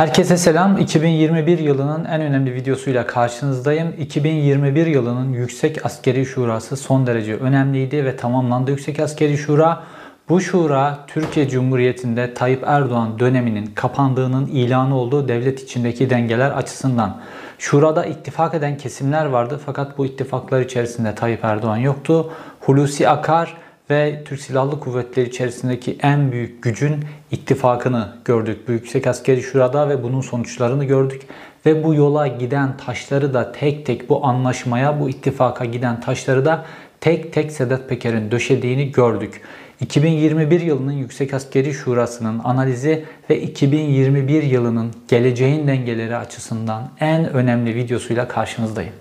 Herkese selam. 2021 yılının en önemli videosuyla karşınızdayım. 2021 yılının Yüksek Askeri Şurası son derece önemliydi ve tamamlandı Yüksek Askeri Şura. Bu şura Türkiye Cumhuriyeti'nde Tayyip Erdoğan döneminin kapandığının ilanı olduğu devlet içindeki dengeler açısından. Şurada ittifak eden kesimler vardı fakat bu ittifaklar içerisinde Tayyip Erdoğan yoktu. Hulusi Akar ve Türk Silahlı Kuvvetleri içerisindeki en büyük gücün ittifakını gördük. Bu Yüksek Askeri Şurada ve bunun sonuçlarını gördük. Ve bu yola giden taşları da tek tek bu anlaşmaya, bu ittifaka giden taşları da tek tek Sedat Peker'in döşediğini gördük. 2021 yılının Yüksek Askeri Şurası'nın analizi ve 2021 yılının geleceğin dengeleri açısından en önemli videosuyla karşınızdayım.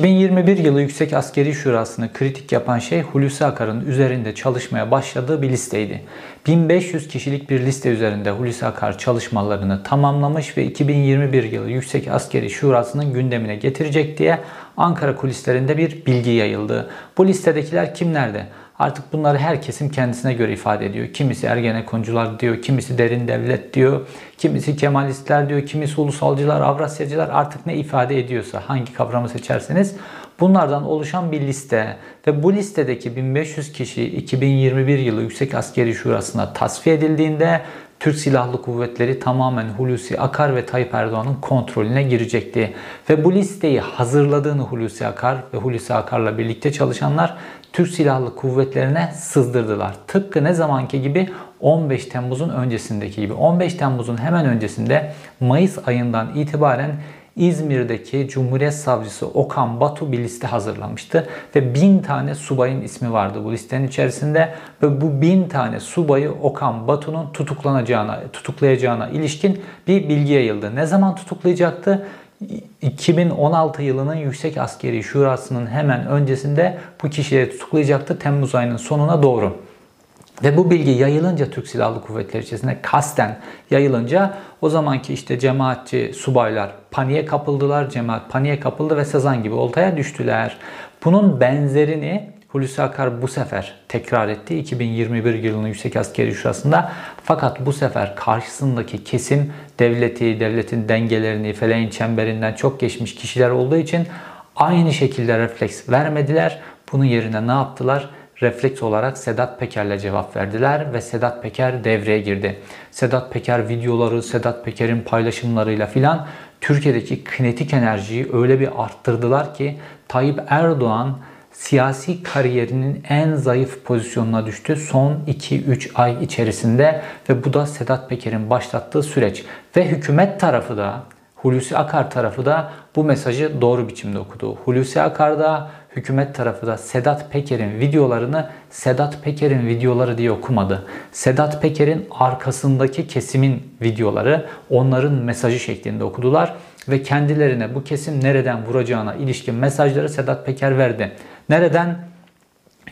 2021 yılı Yüksek Askeri Şurası'nı kritik yapan şey Hulusi Akar'ın üzerinde çalışmaya başladığı bir listeydi. 1500 kişilik bir liste üzerinde Hulusi Akar çalışmalarını tamamlamış ve 2021 yılı Yüksek Askeri Şurası'nın gündemine getirecek diye Ankara kulislerinde bir bilgi yayıldı. Bu listedekiler kimlerdi? Artık bunları her kesim kendisine göre ifade ediyor. Kimisi Ergenekoncular diyor, kimisi derin devlet diyor, kimisi Kemalistler diyor, kimisi ulusalcılar, Avrasyacılar artık ne ifade ediyorsa hangi kavramı seçerseniz bunlardan oluşan bir liste ve bu listedeki 1500 kişi 2021 yılı Yüksek Askeri Şurası'na tasfiye edildiğinde Türk Silahlı Kuvvetleri tamamen Hulusi Akar ve Tayyip Erdoğan'ın kontrolüne girecekti. Ve bu listeyi hazırladığını Hulusi Akar ve Hulusi Akar'la birlikte çalışanlar Türk Silahlı Kuvvetlerine sızdırdılar. Tıpkı ne zamanki gibi 15 Temmuz'un öncesindeki gibi. 15 Temmuz'un hemen öncesinde Mayıs ayından itibaren İzmir'deki Cumhuriyet Savcısı Okan Batu bir liste hazırlamıştı. Ve bin tane subayın ismi vardı bu listenin içerisinde. Ve bu bin tane subayı Okan Batu'nun tutuklanacağına, tutuklayacağına ilişkin bir bilgi yayıldı. Ne zaman tutuklayacaktı? 2016 yılının Yüksek Askeri Şurası'nın hemen öncesinde bu kişileri tutuklayacaktı Temmuz ayının sonuna doğru. Ve bu bilgi yayılınca Türk Silahlı Kuvvetleri içerisinde kasten yayılınca o zamanki işte cemaatçi subaylar paniğe kapıldılar. Cemaat paniğe kapıldı ve Sezan gibi oltaya düştüler. Bunun benzerini Hulusi Akar bu sefer tekrar etti 2021 yılının Yüksek Askeri Şurası'nda. Fakat bu sefer karşısındaki kesim devleti, devletin dengelerini, feleğin çemberinden çok geçmiş kişiler olduğu için aynı şekilde refleks vermediler. Bunun yerine ne yaptılar? Refleks olarak Sedat Peker'le cevap verdiler ve Sedat Peker devreye girdi. Sedat Peker videoları, Sedat Peker'in paylaşımlarıyla filan Türkiye'deki kinetik enerjiyi öyle bir arttırdılar ki Tayyip Erdoğan siyasi kariyerinin en zayıf pozisyonuna düştü son 2-3 ay içerisinde ve bu da Sedat Peker'in başlattığı süreç. Ve hükümet tarafı da Hulusi Akar tarafı da bu mesajı doğru biçimde okudu. Hulusi Akar da hükümet tarafı da Sedat Peker'in videolarını Sedat Peker'in videoları diye okumadı. Sedat Peker'in arkasındaki kesimin videoları onların mesajı şeklinde okudular ve kendilerine bu kesim nereden vuracağına ilişkin mesajları Sedat Peker verdi. Nereden?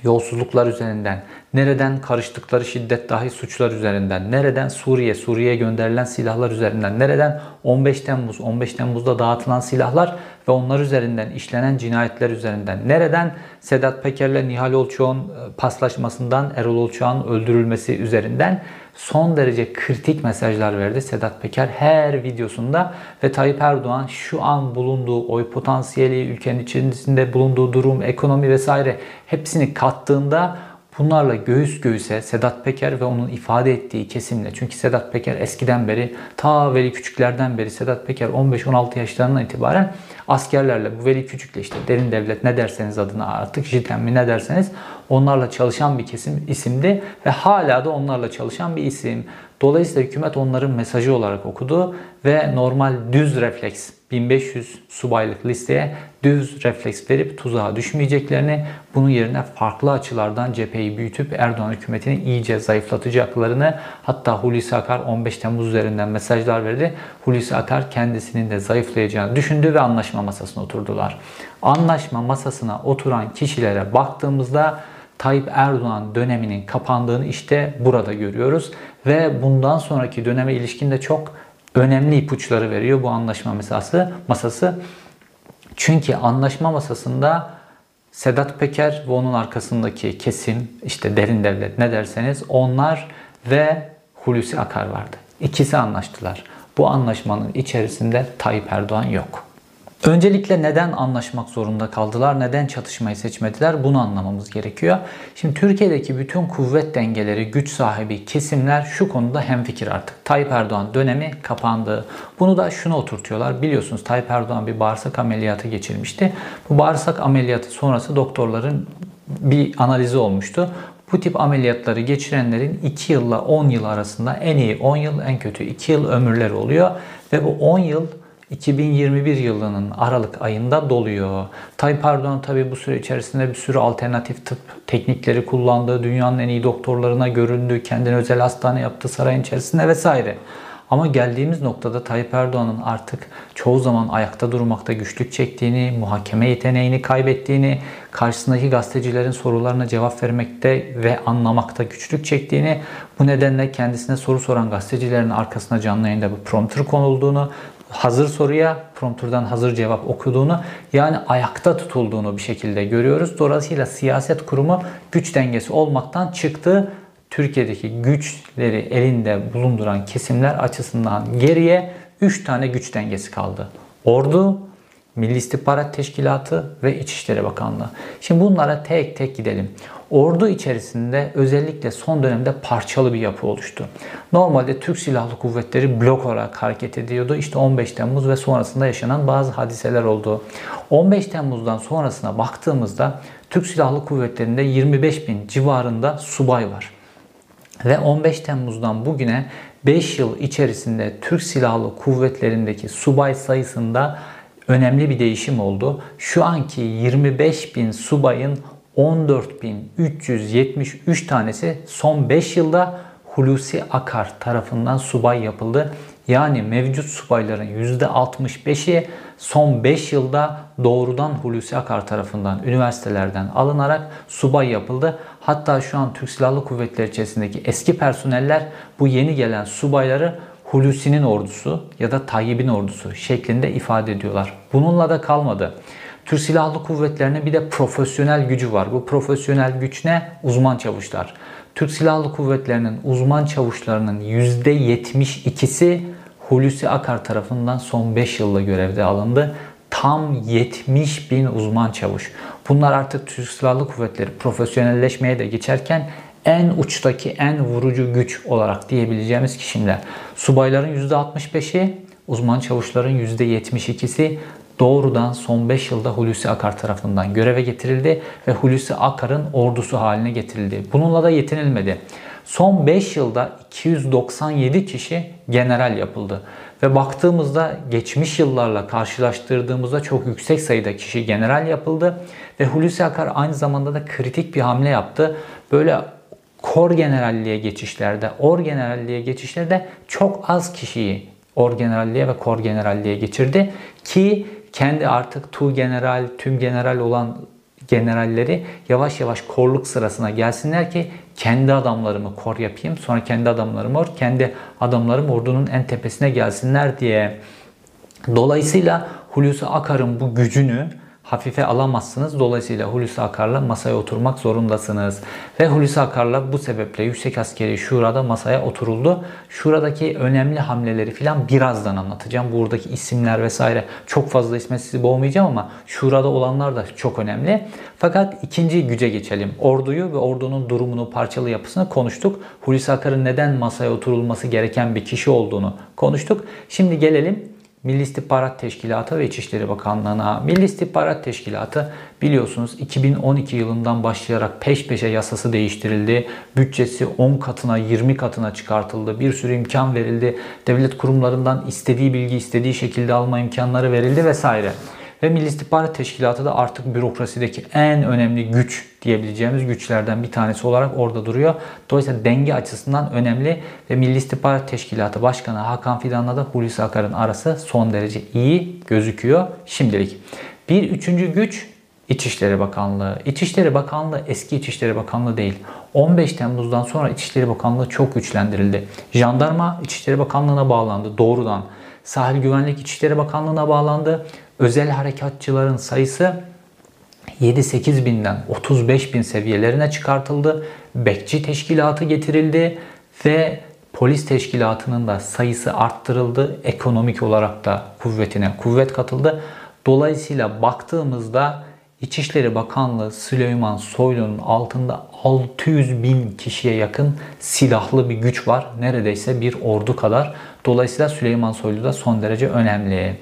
Yolsuzluklar üzerinden, nereden karıştıkları şiddet dahi suçlar üzerinden, nereden Suriye, Suriye'ye gönderilen silahlar üzerinden, nereden 15 Temmuz, 15 Temmuz'da dağıtılan silahlar ve onlar üzerinden işlenen cinayetler üzerinden, nereden Sedat Peker'le Nihal Olçoğ'un e, paslaşmasından Erol Olçoğ'un öldürülmesi üzerinden son derece kritik mesajlar verdi Sedat Peker her videosunda ve Tayyip Erdoğan şu an bulunduğu oy potansiyeli, ülkenin içerisinde bulunduğu durum, ekonomi vesaire hepsini kattığında Bunlarla göğüs göğüse Sedat Peker ve onun ifade ettiği kesimle çünkü Sedat Peker eskiden beri ta Veli Küçüklerden beri Sedat Peker 15-16 yaşlarından itibaren askerlerle bu Veli Küçük'le işte derin devlet ne derseniz adına artık JITEM mi ne derseniz onlarla çalışan bir kesim isimdi ve hala da onlarla çalışan bir isim. Dolayısıyla hükümet onların mesajı olarak okudu ve normal düz refleks 1500 subaylık listeye düz refleks verip tuzağa düşmeyeceklerini, bunun yerine farklı açılardan cepheyi büyütüp Erdoğan hükümetini iyice zayıflatacaklarını, hatta Hulusi Akar 15 Temmuz üzerinden mesajlar verdi. Hulusi Akar kendisinin de zayıflayacağını düşündü ve anlaşma masasına oturdular. Anlaşma masasına oturan kişilere baktığımızda Tayyip Erdoğan döneminin kapandığını işte burada görüyoruz ve bundan sonraki döneme ilişkin de çok önemli ipuçları veriyor bu anlaşma masası. masası. Çünkü anlaşma masasında Sedat Peker ve onun arkasındaki kesim, işte derin devlet ne derseniz onlar ve Hulusi Akar vardı. İkisi anlaştılar. Bu anlaşmanın içerisinde Tayyip Erdoğan yok. Öncelikle neden anlaşmak zorunda kaldılar, neden çatışmayı seçmediler bunu anlamamız gerekiyor. Şimdi Türkiye'deki bütün kuvvet dengeleri, güç sahibi kesimler şu konuda hemfikir artık. Tayyip Erdoğan dönemi kapandı. Bunu da şuna oturtuyorlar. Biliyorsunuz Tayyip Erdoğan bir bağırsak ameliyatı geçirmişti. Bu bağırsak ameliyatı sonrası doktorların bir analizi olmuştu. Bu tip ameliyatları geçirenlerin 2 yılla 10 yıl arasında en iyi 10 yıl en kötü 2 yıl ömürleri oluyor. Ve bu 10 yıl 2021 yılının Aralık ayında doluyor. Tayyip Erdoğan tabi bu süre içerisinde bir sürü alternatif tıp teknikleri kullandı. Dünyanın en iyi doktorlarına göründü. Kendine özel hastane yaptı sarayın içerisinde vesaire. Ama geldiğimiz noktada Tayyip Erdoğan'ın artık çoğu zaman ayakta durmakta güçlük çektiğini, muhakeme yeteneğini kaybettiğini, karşısındaki gazetecilerin sorularına cevap vermekte ve anlamakta güçlük çektiğini, bu nedenle kendisine soru soran gazetecilerin arkasına canlı yayında bir prompter konulduğunu, hazır soruya prompterdan hazır cevap okuduğunu yani ayakta tutulduğunu bir şekilde görüyoruz. Dolayısıyla siyaset kurumu güç dengesi olmaktan çıktı. Türkiye'deki güçleri elinde bulunduran kesimler açısından geriye 3 tane güç dengesi kaldı. Ordu, Milli İstihbarat Teşkilatı ve İçişleri Bakanlığı. Şimdi bunlara tek tek gidelim. Ordu içerisinde özellikle son dönemde parçalı bir yapı oluştu. Normalde Türk Silahlı Kuvvetleri blok olarak hareket ediyordu. İşte 15 Temmuz ve sonrasında yaşanan bazı hadiseler oldu. 15 Temmuz'dan sonrasına baktığımızda Türk Silahlı Kuvvetleri'nde 25 bin civarında subay var. Ve 15 Temmuz'dan bugüne 5 yıl içerisinde Türk Silahlı Kuvvetleri'ndeki subay sayısında önemli bir değişim oldu. Şu anki 25 bin subayın 14.373 tanesi son 5 yılda Hulusi Akar tarafından subay yapıldı. Yani mevcut subayların %65'i son 5 yılda doğrudan Hulusi Akar tarafından üniversitelerden alınarak subay yapıldı. Hatta şu an Türk Silahlı Kuvvetleri içerisindeki eski personeller bu yeni gelen subayları Hulusi'nin ordusu ya da Tayyip'in ordusu şeklinde ifade ediyorlar. Bununla da kalmadı. Türk Silahlı Kuvvetleri'nin bir de profesyonel gücü var. Bu profesyonel güç ne? Uzman çavuşlar. Türk Silahlı Kuvvetleri'nin uzman çavuşlarının %72'si Hulusi Akar tarafından son 5 yılda görevde alındı. Tam 70 bin uzman çavuş. Bunlar artık Türk Silahlı Kuvvetleri profesyonelleşmeye de geçerken en uçtaki en vurucu güç olarak diyebileceğimiz kişiler. Subayların %65'i, uzman çavuşların %72'si doğrudan son 5 yılda Hulusi Akar tarafından göreve getirildi ve Hulusi Akar'ın ordusu haline getirildi. Bununla da yetinilmedi. Son 5 yılda 297 kişi general yapıldı. Ve baktığımızda geçmiş yıllarla karşılaştırdığımızda çok yüksek sayıda kişi general yapıldı. Ve Hulusi Akar aynı zamanda da kritik bir hamle yaptı. Böyle kor generalliğe geçişlerde, or generalliğe geçişlerde çok az kişiyi or generalliğe ve kor generalliğe geçirdi. Ki kendi artık tu general, tüm general olan generalleri yavaş yavaş korluk sırasına gelsinler ki kendi adamlarımı kor yapayım. Sonra kendi adamlarımı or, kendi adamlarım ordunun en tepesine gelsinler diye. Dolayısıyla Hulusi Akar'ın bu gücünü hafife alamazsınız. Dolayısıyla Hulusi Akar'la masaya oturmak zorundasınız. Ve Hulusi Akar'la bu sebeple Yüksek Askeri Şura'da masaya oturuldu. Şuradaki önemli hamleleri filan birazdan anlatacağım. Buradaki isimler vesaire çok fazla isme sizi boğmayacağım ama Şura'da olanlar da çok önemli. Fakat ikinci güce geçelim. Orduyu ve ordunun durumunu, parçalı yapısını konuştuk. Hulusi Akar'ın neden masaya oturulması gereken bir kişi olduğunu konuştuk. Şimdi gelelim Milli İstihbarat Teşkilatı ve İçişleri Bakanlığı'na. Milli İstihbarat Teşkilatı biliyorsunuz 2012 yılından başlayarak peş peşe yasası değiştirildi. Bütçesi 10 katına 20 katına çıkartıldı. Bir sürü imkan verildi. Devlet kurumlarından istediği bilgi istediği şekilde alma imkanları verildi vesaire. Ve Milli İstihbarat Teşkilatı da artık bürokrasideki en önemli güç diyebileceğimiz güçlerden bir tanesi olarak orada duruyor. Dolayısıyla denge açısından önemli ve Milli İstihbarat Teşkilatı Başkanı Hakan Fidan'la da Hulusi Akar'ın arası son derece iyi gözüküyor şimdilik. Bir üçüncü güç İçişleri Bakanlığı. İçişleri Bakanlığı eski İçişleri Bakanlığı değil. 15 Temmuz'dan sonra İçişleri Bakanlığı çok güçlendirildi. Jandarma İçişleri Bakanlığı'na bağlandı doğrudan. Sahil Güvenlik İçişleri Bakanlığı'na bağlandı. Özel harekatçıların sayısı 7-8 binden 35 bin seviyelerine çıkartıldı. Bekçi teşkilatı getirildi ve polis teşkilatının da sayısı arttırıldı. Ekonomik olarak da kuvvetine kuvvet katıldı. Dolayısıyla baktığımızda İçişleri Bakanlığı Süleyman Soylu'nun altında 600 bin kişiye yakın silahlı bir güç var. Neredeyse bir ordu kadar. Dolayısıyla Süleyman Soylu da son derece önemli.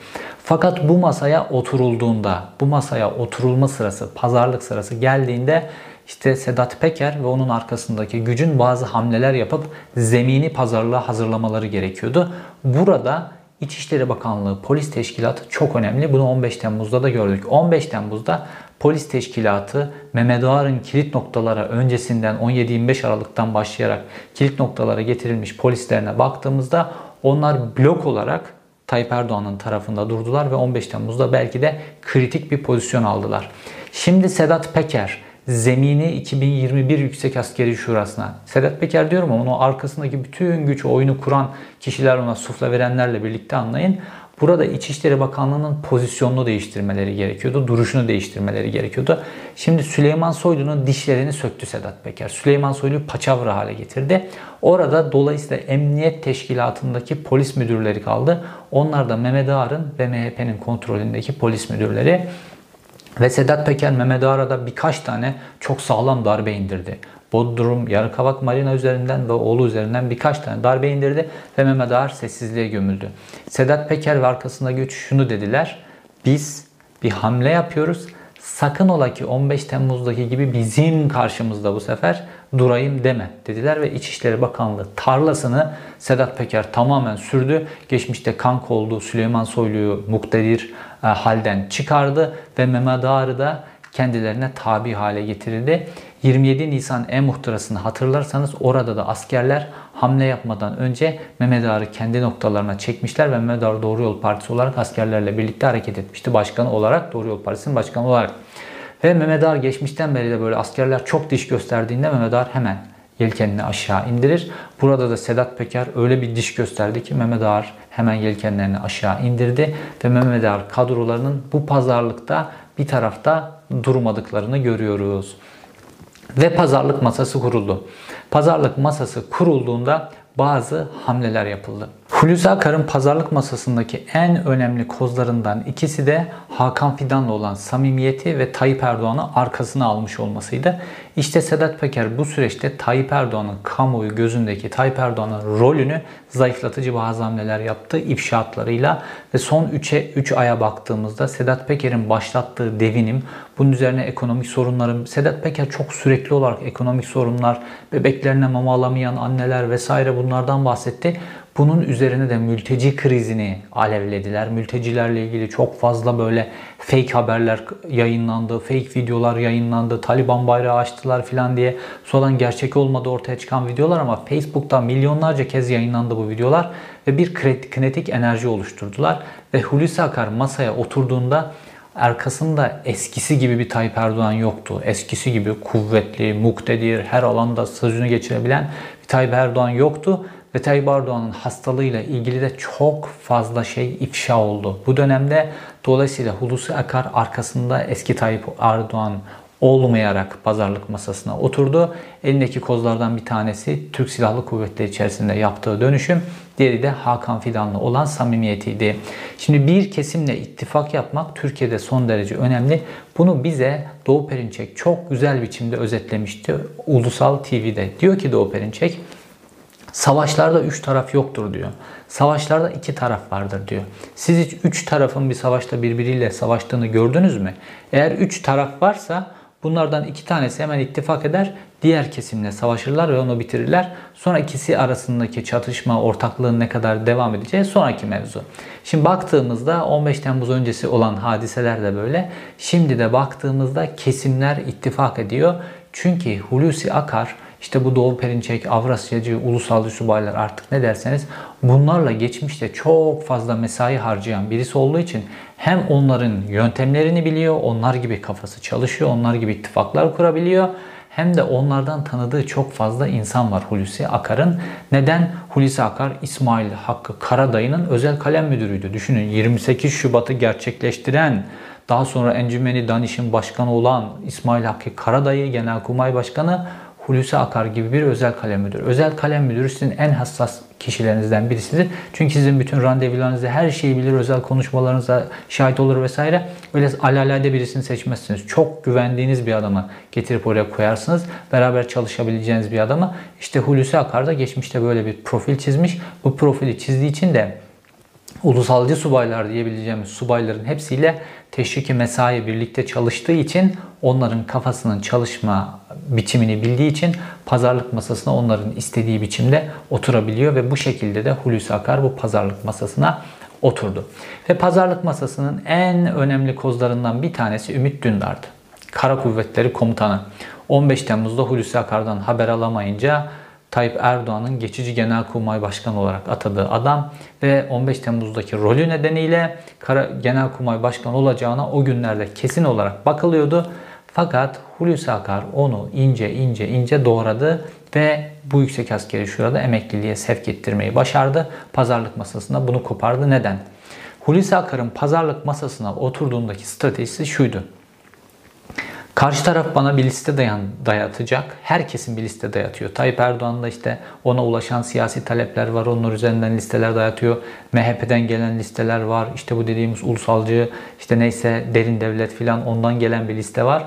Fakat bu masaya oturulduğunda, bu masaya oturulma sırası, pazarlık sırası geldiğinde işte Sedat Peker ve onun arkasındaki gücün bazı hamleler yapıp zemini pazarlığa hazırlamaları gerekiyordu. Burada İçişleri Bakanlığı Polis Teşkilatı çok önemli. Bunu 15 Temmuz'da da gördük. 15 Temmuz'da Polis Teşkilatı Mehmet Ağar'ın kilit noktalara öncesinden 17-25 Aralık'tan başlayarak kilit noktalara getirilmiş polislerine baktığımızda onlar blok olarak Tayyip Erdoğan'ın tarafında durdular ve 15 Temmuz'da belki de kritik bir pozisyon aldılar. Şimdi Sedat Peker zemini 2021 Yüksek Askeri Şurası'na. Sedat Peker diyorum ama onun arkasındaki bütün güç oyunu kuran kişiler ona sufle verenlerle birlikte anlayın. Burada İçişleri Bakanlığı'nın pozisyonunu değiştirmeleri gerekiyordu. Duruşunu değiştirmeleri gerekiyordu. Şimdi Süleyman Soylu'nun dişlerini söktü Sedat Peker. Süleyman Soylu paçavra hale getirdi. Orada dolayısıyla Emniyet Teşkilatı'ndaki polis müdürleri kaldı. Onlar da Mehmet Ağar'ın ve MHP'nin kontrolündeki polis müdürleri. Ve Sedat Peker Mehmet Ağar'a birkaç tane çok sağlam darbe indirdi. Bodrum, Yarıkavak Marina üzerinden ve oğlu üzerinden birkaç tane darbe indirdi ve Mehmet Ağar sessizliğe gömüldü. Sedat Peker ve arkasında güç şunu dediler. Biz bir hamle yapıyoruz. Sakın ola ki 15 Temmuz'daki gibi bizim karşımızda bu sefer durayım deme dediler ve İçişleri Bakanlığı tarlasını Sedat Peker tamamen sürdü. Geçmişte kank olduğu Süleyman Soylu'yu muktedir e, halden çıkardı ve Mehmet Ağar'ı da kendilerine tabi hale getirildi. 27 Nisan e-muhtırasını hatırlarsanız orada da askerler hamle yapmadan önce Mehmet Ağar'ı kendi noktalarına çekmişler ve Mehmet Ağar Doğru Yol Partisi olarak askerlerle birlikte hareket etmişti. Başkanı olarak, Doğru Yol Partisi'nin başkanı olarak. Ve Mehmet Ağar geçmişten beri de böyle askerler çok diş gösterdiğinde Mehmet Ağar hemen yelkenini aşağı indirir. Burada da Sedat Peker öyle bir diş gösterdi ki Mehmet Ağar hemen yelkenlerini aşağı indirdi ve Mehmet Ağar kadrolarının bu pazarlıkta bir tarafta durmadıklarını görüyoruz. Ve pazarlık masası kuruldu. Pazarlık masası kurulduğunda bazı hamleler yapıldı. Hulusi Akar'ın pazarlık masasındaki en önemli kozlarından ikisi de Hakan Fidan'la olan samimiyeti ve Tayyip Erdoğan'ı arkasına almış olmasıydı. İşte Sedat Peker bu süreçte Tayyip Erdoğan'ın kamuoyu gözündeki Tayyip Erdoğan'ın rolünü zayıflatıcı bazı hamleler yaptı ifşaatlarıyla ve son 3'e 3 aya baktığımızda Sedat Peker'in başlattığı devinim, bunun üzerine ekonomik sorunların, Sedat Peker çok sürekli olarak ekonomik sorunlar, bebeklerine mama alamayan anneler vesaire bunlardan bahsetti. Bunun üzerine de mülteci krizini alevlediler. Mültecilerle ilgili çok fazla böyle fake haberler yayınlandı, fake videolar yayınlandı, Taliban bayrağı açtılar filan diye. Sonradan gerçek olmadı ortaya çıkan videolar ama Facebook'ta milyonlarca kez yayınlandı bu videolar ve bir kinetik enerji oluşturdular. Ve Hulusi Akar masaya oturduğunda arkasında eskisi gibi bir Tayyip Erdoğan yoktu. Eskisi gibi kuvvetli, muktedir, her alanda sözünü geçirebilen bir Tayyip Erdoğan yoktu ve Tayyip Erdoğan'ın hastalığıyla ilgili de çok fazla şey ifşa oldu. Bu dönemde dolayısıyla Hulusi Akar arkasında eski Tayyip Erdoğan olmayarak pazarlık masasına oturdu. Elindeki kozlardan bir tanesi Türk Silahlı Kuvvetleri içerisinde yaptığı dönüşüm, diğeri de Hakan Fidan'la olan samimiyetiydi. Şimdi bir kesimle ittifak yapmak Türkiye'de son derece önemli. Bunu bize Doğu Perinçek çok güzel biçimde özetlemişti Ulusal TV'de. Diyor ki Doğu Perinçek, Savaşlarda üç taraf yoktur diyor. Savaşlarda iki taraf vardır diyor. Siz hiç üç tarafın bir savaşta birbiriyle savaştığını gördünüz mü? Eğer üç taraf varsa bunlardan iki tanesi hemen ittifak eder, diğer kesimle savaşırlar ve onu bitirirler. Sonra ikisi arasındaki çatışma, ortaklığın ne kadar devam edeceği sonraki mevzu. Şimdi baktığımızda 15 Temmuz öncesi olan hadiseler de böyle. Şimdi de baktığımızda kesimler ittifak ediyor. Çünkü Hulusi Akar işte bu Doğu Perinçek, Avrasyacı, ulusalcı subaylar artık ne derseniz bunlarla geçmişte çok fazla mesai harcayan birisi olduğu için hem onların yöntemlerini biliyor, onlar gibi kafası çalışıyor, onlar gibi ittifaklar kurabiliyor hem de onlardan tanıdığı çok fazla insan var Hulusi Akar'ın. Neden? Hulusi Akar İsmail Hakkı Karadayı'nın özel kalem müdürüydü. Düşünün 28 Şubat'ı gerçekleştiren daha sonra Encümeni Daniş'in başkanı olan İsmail Hakkı Karadayı Genelkurmay Başkanı Hulusi Akar gibi bir özel kalem müdürü. Özel kalem müdürü sizin en hassas kişilerinizden birisidir. Çünkü sizin bütün randevularınızı her şeyi bilir, özel konuşmalarınıza şahit olur vesaire. Öyle alalade birisini seçmezsiniz. Çok güvendiğiniz bir adamı getirip oraya koyarsınız. Beraber çalışabileceğiniz bir adamı. İşte Hulusi Akar da geçmişte böyle bir profil çizmiş. Bu profili çizdiği için de ulusalcı subaylar diyebileceğimiz subayların hepsiyle teşviki mesai birlikte çalıştığı için onların kafasının çalışma biçimini bildiği için pazarlık masasına onların istediği biçimde oturabiliyor ve bu şekilde de Hulusi Akar bu pazarlık masasına oturdu. Ve pazarlık masasının en önemli kozlarından bir tanesi Ümit Dündar'dı. Kara Kuvvetleri Komutanı. 15 Temmuz'da Hulusi Akar'dan haber alamayınca Tayyip Erdoğan'ın geçici genelkurmay başkanı olarak atadığı adam ve 15 Temmuz'daki rolü nedeniyle genelkurmay başkanı olacağına o günlerde kesin olarak bakılıyordu. Fakat Hulusi Akar onu ince ince ince doğradı ve bu yüksek askeri şurada emekliliğe sevk ettirmeyi başardı. Pazarlık masasında bunu kopardı. Neden? Hulusi Akar'ın pazarlık masasına oturduğundaki stratejisi şuydu. Karşı taraf bana bir liste dayan, dayatacak. Herkesin bir liste dayatıyor. Tayyip Erdoğan da işte ona ulaşan siyasi talepler var. Onlar üzerinden listeler dayatıyor. MHP'den gelen listeler var. İşte bu dediğimiz ulusalcı, işte neyse derin devlet filan ondan gelen bir liste var.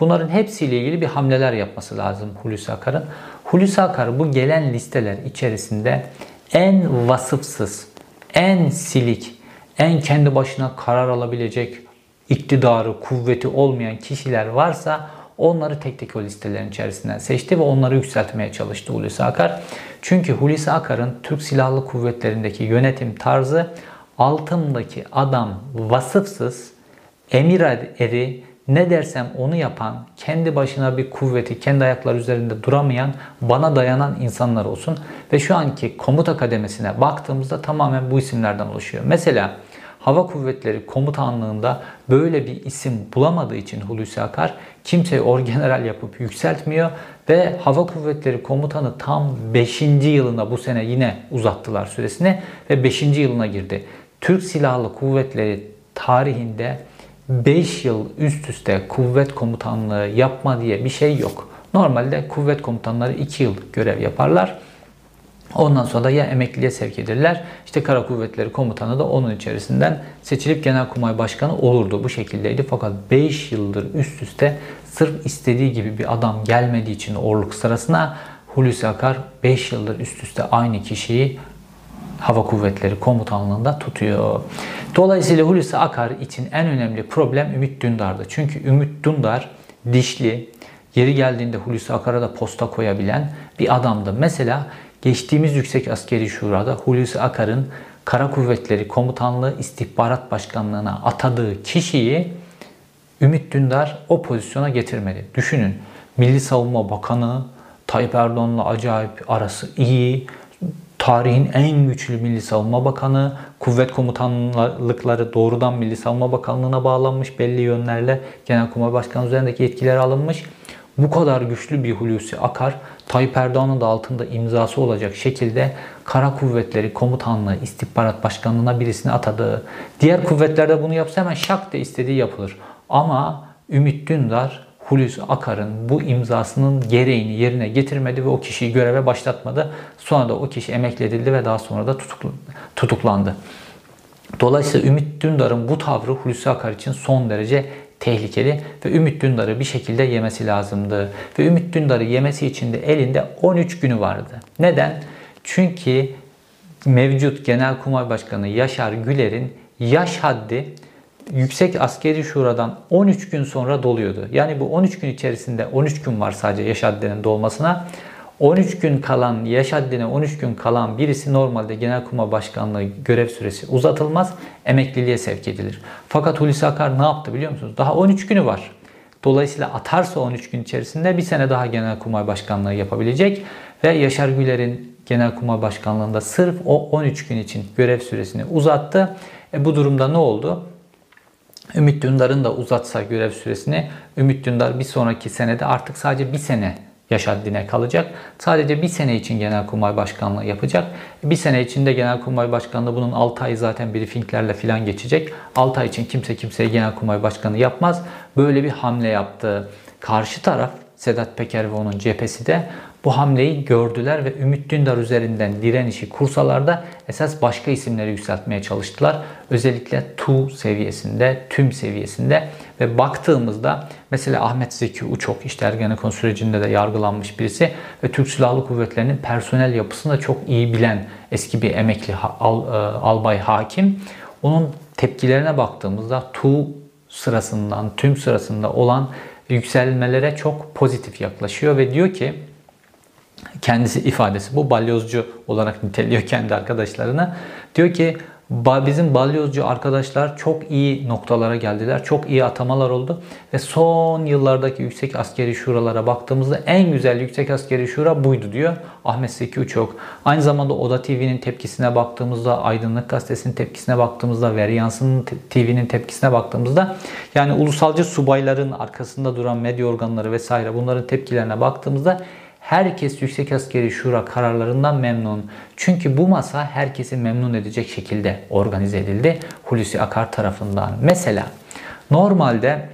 Bunların hepsiyle ilgili bir hamleler yapması lazım Hulusi Akar'ın. Hulusi Akar bu gelen listeler içerisinde en vasıfsız, en silik, en kendi başına karar alabilecek iktidarı, kuvveti olmayan kişiler varsa onları tek tek o listelerin içerisinden seçti ve onları yükseltmeye çalıştı Hulusi Akar. Çünkü Hulusi Akar'ın Türk Silahlı Kuvvetleri'ndeki yönetim tarzı altımdaki adam vasıfsız, emir eri, ne dersem onu yapan, kendi başına bir kuvveti, kendi ayakları üzerinde duramayan, bana dayanan insanlar olsun. Ve şu anki komuta kademesine baktığımızda tamamen bu isimlerden oluşuyor. Mesela Hava Kuvvetleri Komutanlığında böyle bir isim bulamadığı için Hulusi Akar kimseyi orgeneral yapıp yükseltmiyor ve Hava Kuvvetleri Komutanı tam 5. yılına bu sene yine uzattılar süresini ve 5. yılına girdi. Türk Silahlı Kuvvetleri tarihinde 5 yıl üst üste kuvvet komutanlığı yapma diye bir şey yok. Normalde kuvvet komutanları 2 yıl görev yaparlar. Ondan sonra da ya emekliliğe sevk edilirler. İşte Kara Kuvvetleri Komutanı da onun içerisinden seçilip Genelkurmay Başkanı olurdu. Bu şekildeydi. Fakat 5 yıldır üst üste sırf istediği gibi bir adam gelmediği için orluk sırasına Hulusi Akar 5 yıldır üst üste aynı kişiyi Hava Kuvvetleri Komutanlığında tutuyor. Dolayısıyla Hulusi Akar için en önemli problem Ümit Dündar'dı. Çünkü Ümit Dündar dişli, yeri geldiğinde Hulusi Akar'a da posta koyabilen bir adamdı. Mesela geçtiğimiz Yüksek Askeri Şura'da Hulusi Akar'ın Kara Kuvvetleri Komutanlığı İstihbarat Başkanlığı'na atadığı kişiyi Ümit Dündar o pozisyona getirmedi. Düşünün Milli Savunma Bakanı Tayyip Erdoğan'la acayip arası iyi, tarihin en güçlü Milli Savunma Bakanı, kuvvet komutanlıkları doğrudan Milli Savunma Bakanlığı'na bağlanmış belli yönlerle Genelkurmay Başkanı üzerindeki yetkiler alınmış. Bu kadar güçlü bir Hulusi Akar, Tayyip Erdoğan'ın da altında imzası olacak şekilde Kara Kuvvetleri Komutanlığı İstihbarat Başkanlığı'na birisini atadı. Diğer kuvvetlerde bunu yapsa hemen şak de istediği yapılır. Ama Ümit Dündar Hulusi Akar'ın bu imzasının gereğini yerine getirmedi ve o kişiyi göreve başlatmadı. Sonra da o kişi emekli edildi ve daha sonra da tutuklandı. Dolayısıyla Ümit Dündar'ın bu tavrı Hulusi Akar için son derece tehlikeli ve Ümit Dündar'ı bir şekilde yemesi lazımdı. Ve Ümit Dündar'ı yemesi için de elinde 13 günü vardı. Neden? Çünkü mevcut Genelkurmay Başkanı Yaşar Güler'in yaş haddi Yüksek Askeri Şura'dan 13 gün sonra doluyordu. Yani bu 13 gün içerisinde 13 gün var sadece yaş haddinin dolmasına. 13 gün kalan, yaş haddine 13 gün kalan birisi normalde Genelkurmay Başkanlığı görev süresi uzatılmaz, emekliliğe sevk edilir. Fakat Hulusi Akar ne yaptı biliyor musunuz? Daha 13 günü var. Dolayısıyla atarsa 13 gün içerisinde bir sene daha Genelkurmay Başkanlığı yapabilecek ve Yaşar Güler'in Genelkurmay Başkanlığında sırf o 13 gün için görev süresini uzattı. E bu durumda ne oldu? Ümit Dündar'ın da uzatsa görev süresini Ümit Dündar bir sonraki senede artık sadece bir sene yaş haddine kalacak. Sadece bir sene için Genelkurmay Başkanlığı yapacak. Bir sene içinde Genelkurmay Başkanlığı bunun 6 ay zaten briefinglerle filan geçecek. 6 ay için kimse kimseye Genelkurmay Başkanı yapmaz. Böyle bir hamle yaptı. Karşı taraf Sedat Peker ve onun cephesi de bu hamleyi gördüler ve Ümit Dündar üzerinden direnişi kursalarda esas başka isimleri yükseltmeye çalıştılar. Özellikle TU seviyesinde, tüm seviyesinde ve baktığımızda mesela Ahmet Zeki Uçok işte Ergenekon sürecinde de yargılanmış birisi ve Türk Silahlı Kuvvetleri'nin personel yapısını da çok iyi bilen eski bir emekli al, e, albay hakim. Onun tepkilerine baktığımızda TU sırasından, tüm sırasında olan yükselmelere çok pozitif yaklaşıyor ve diyor ki kendisi ifadesi bu balyozcu olarak niteliyor kendi arkadaşlarına. Diyor ki bizim balyozcu arkadaşlar çok iyi noktalara geldiler. Çok iyi atamalar oldu. Ve son yıllardaki yüksek askeri şuralara baktığımızda en güzel yüksek askeri şura buydu diyor Ahmet Seki Uçok. Aynı zamanda Oda TV'nin tepkisine baktığımızda, Aydınlık Gazetesi'nin tepkisine baktığımızda, Veryans'ın TV'nin tepkisine baktığımızda yani ulusalcı subayların arkasında duran medya organları vesaire bunların tepkilerine baktığımızda Herkes Yüksek Askeri Şura kararlarından memnun. Çünkü bu masa herkesi memnun edecek şekilde organize edildi Hulusi Akar tarafından. Mesela normalde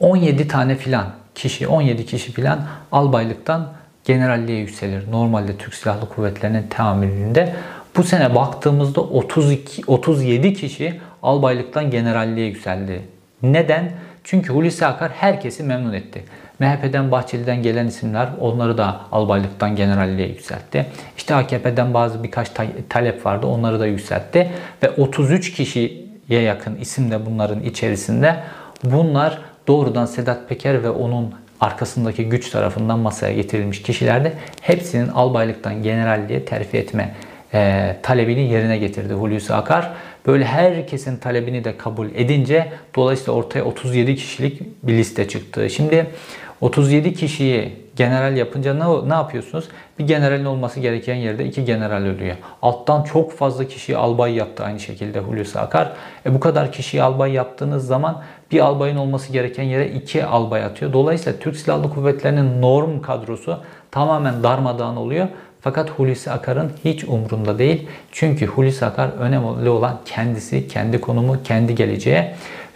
17 tane filan kişi, 17 kişi filan albaylıktan generalliğe yükselir. Normalde Türk Silahlı Kuvvetleri'nin tahammülünde. Bu sene baktığımızda 32, 37 kişi albaylıktan generalliğe yükseldi. Neden? Çünkü Hulusi Akar herkesi memnun etti. MHP'den Bahçeli'den gelen isimler onları da albaylıktan generalliğe yükseltti. İşte AKP'den bazı birkaç talep vardı onları da yükseltti. Ve 33 kişiye yakın isim de bunların içerisinde. Bunlar doğrudan Sedat Peker ve onun arkasındaki güç tarafından masaya getirilmiş kişilerde hepsinin albaylıktan generalliğe terfi etme e, talebini yerine getirdi Hulusi Akar. Böyle herkesin talebini de kabul edince dolayısıyla ortaya 37 kişilik bir liste çıktı. Şimdi 37 kişiyi general yapınca ne, ne yapıyorsunuz? Bir generalin olması gereken yerde iki general ölüyor. Alttan çok fazla kişiyi albay yaptı aynı şekilde Hulusi Akar. E bu kadar kişiyi albay yaptığınız zaman bir albayın olması gereken yere iki albay atıyor. Dolayısıyla Türk Silahlı Kuvvetleri'nin norm kadrosu tamamen darmadağın oluyor. Fakat Hulusi Akar'ın hiç umrunda değil. Çünkü Hulusi Akar önemli olan kendisi, kendi konumu, kendi geleceği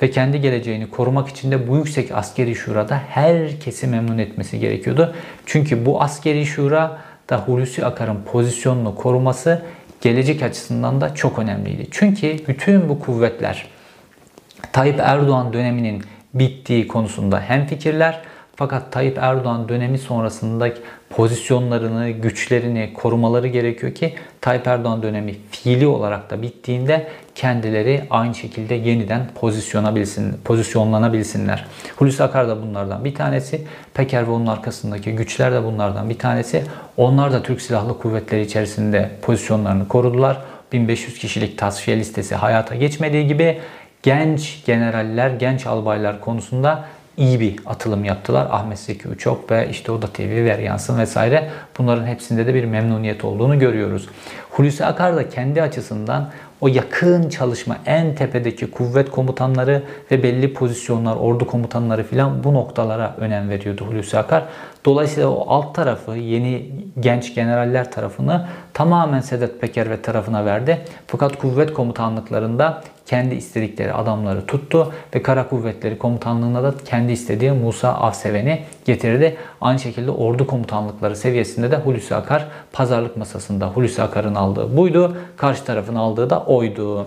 ve kendi geleceğini korumak için de bu yüksek askeri şurada herkesi memnun etmesi gerekiyordu. Çünkü bu askeri şura da Hulusi Akar'ın pozisyonunu koruması gelecek açısından da çok önemliydi. Çünkü bütün bu kuvvetler Tayyip Erdoğan döneminin bittiği konusunda hem fikirler fakat Tayyip Erdoğan dönemi sonrasındaki pozisyonlarını, güçlerini korumaları gerekiyor ki Tayyip Erdoğan dönemi fiili olarak da bittiğinde kendileri aynı şekilde yeniden pozisyonlabilsin, pozisyonlanabilsinler. Hulusi Akar da bunlardan bir tanesi. Peker ve onun arkasındaki güçler de bunlardan bir tanesi. Onlar da Türk Silahlı Kuvvetleri içerisinde pozisyonlarını korudular. 1500 kişilik tasfiye listesi hayata geçmediği gibi genç generaller, genç albaylar konusunda iyi bir atılım yaptılar. Ahmet Zeki Uçok ve işte Oda TV, Veryansın vesaire bunların hepsinde de bir memnuniyet olduğunu görüyoruz. Hulusi Akar da kendi açısından o yakın çalışma en tepedeki kuvvet komutanları ve belli pozisyonlar, ordu komutanları filan bu noktalara önem veriyordu Hulusi Akar. Dolayısıyla o alt tarafı yeni genç generaller tarafını tamamen Sedat Peker ve tarafına verdi. Fakat kuvvet komutanlıklarında kendi istedikleri adamları tuttu ve Kara Kuvvetleri Komutanlığı'na da kendi istediği Musa Avseven'i getirdi. Aynı şekilde ordu komutanlıkları seviyesinde de Hulusi Akar pazarlık masasında Hulusi Akar'ın aldığı buydu. Karşı tarafın aldığı da oydu.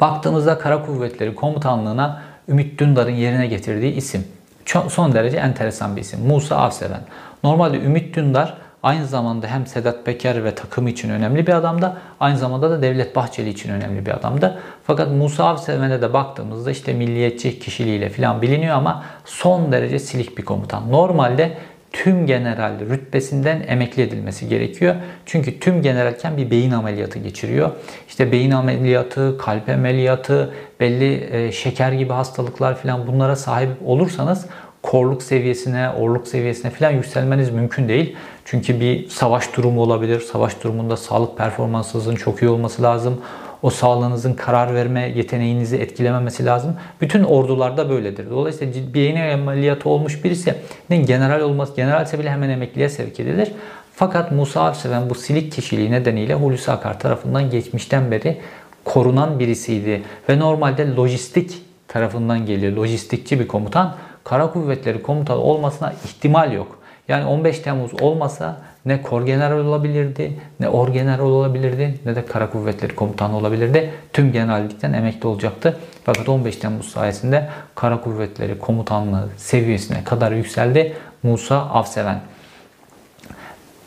Baktığımızda Kara Kuvvetleri Komutanlığı'na Ümit Dündar'ın yerine getirdiği isim. Çok, son derece enteresan bir isim. Musa Avseven. Normalde Ümit Dündar aynı zamanda hem Sedat Peker ve takımı için önemli bir adamdı. Aynı zamanda da Devlet Bahçeli için önemli bir adamdı. Fakat Musa Avseven'e de baktığımızda işte milliyetçi kişiliğiyle falan biliniyor ama son derece silik bir komutan. Normalde tüm general rütbesinden emekli edilmesi gerekiyor. Çünkü tüm generalken bir beyin ameliyatı geçiriyor. İşte beyin ameliyatı, kalp ameliyatı, belli e, şeker gibi hastalıklar falan bunlara sahip olursanız korluk seviyesine, orluk seviyesine falan yükselmeniz mümkün değil. Çünkü bir savaş durumu olabilir. Savaş durumunda sağlık performansınızın çok iyi olması lazım. O sağlığınızın karar verme yeteneğinizi etkilememesi lazım. Bütün ordularda böyledir. Dolayısıyla beyin ameliyatı olmuş birisinin general olması, generalse bile hemen emekliye sevk edilir. Fakat Musa Avseven bu silik kişiliği nedeniyle Hulusi Akar tarafından geçmişten beri korunan birisiydi. Ve normalde lojistik tarafından geliyor. Lojistikçi bir komutan. Kara Kuvvetleri komutanı olmasına ihtimal yok. Yani 15 Temmuz olmasa ne kor general olabilirdi, ne or general olabilirdi, ne de kara kuvvetleri komutanı olabilirdi. Tüm generallikten emekli olacaktı. Fakat 15 Temmuz sayesinde kara kuvvetleri komutanlığı seviyesine kadar yükseldi Musa Avseven.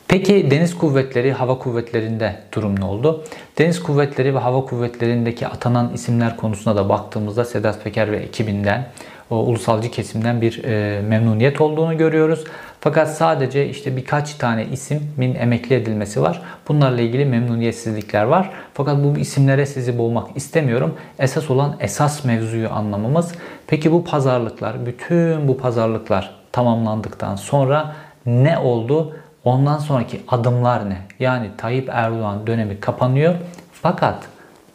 Peki deniz kuvvetleri, hava kuvvetlerinde durum ne oldu? Deniz kuvvetleri ve hava kuvvetlerindeki atanan isimler konusuna da baktığımızda Sedat Peker ve ekibinden, o ulusalcı kesimden bir e, memnuniyet olduğunu görüyoruz. Fakat sadece işte birkaç tane ismin emekli edilmesi var. Bunlarla ilgili memnuniyetsizlikler var. Fakat bu isimlere sizi bulmak istemiyorum. Esas olan esas mevzuyu anlamamız. Peki bu pazarlıklar, bütün bu pazarlıklar tamamlandıktan sonra ne oldu? Ondan sonraki adımlar ne? Yani Tayyip Erdoğan dönemi kapanıyor. Fakat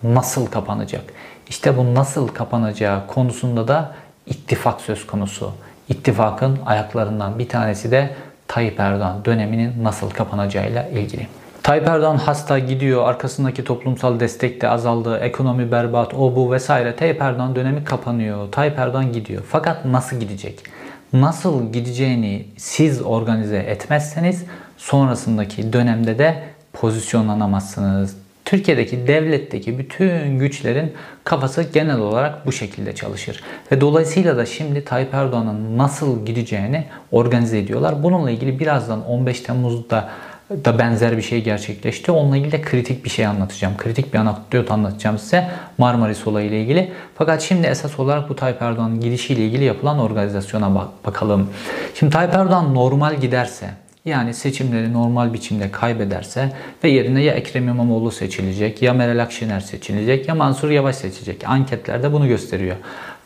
nasıl kapanacak? İşte bu nasıl kapanacağı konusunda da ittifak söz konusu. İttifakın ayaklarından bir tanesi de Tayyip Erdoğan döneminin nasıl kapanacağıyla ilgili. Tayyip Erdoğan hasta gidiyor, arkasındaki toplumsal destek de azaldı, ekonomi berbat, o bu vesaire. Tayyip Erdoğan dönemi kapanıyor, Tayyip Erdoğan gidiyor. Fakat nasıl gidecek? Nasıl gideceğini siz organize etmezseniz sonrasındaki dönemde de pozisyonlanamazsınız. Türkiye'deki devletteki bütün güçlerin kafası genel olarak bu şekilde çalışır. Ve dolayısıyla da şimdi Tayyip Erdoğan'ın nasıl gideceğini organize ediyorlar. Bununla ilgili birazdan 15 Temmuz'da da benzer bir şey gerçekleşti. Onunla ilgili de kritik bir şey anlatacağım. Kritik bir anekdot anlatacağım size Marmaris olayı ile ilgili. Fakat şimdi esas olarak bu Tayyip Erdoğan'ın gidişiyle ilgili yapılan organizasyona bakalım. Şimdi Tayyip Erdoğan normal giderse yani seçimleri normal biçimde kaybederse ve yerine ya Ekrem İmamoğlu seçilecek, ya Meral Akşener seçilecek, ya Mansur Yavaş seçilecek. Anketlerde bunu gösteriyor.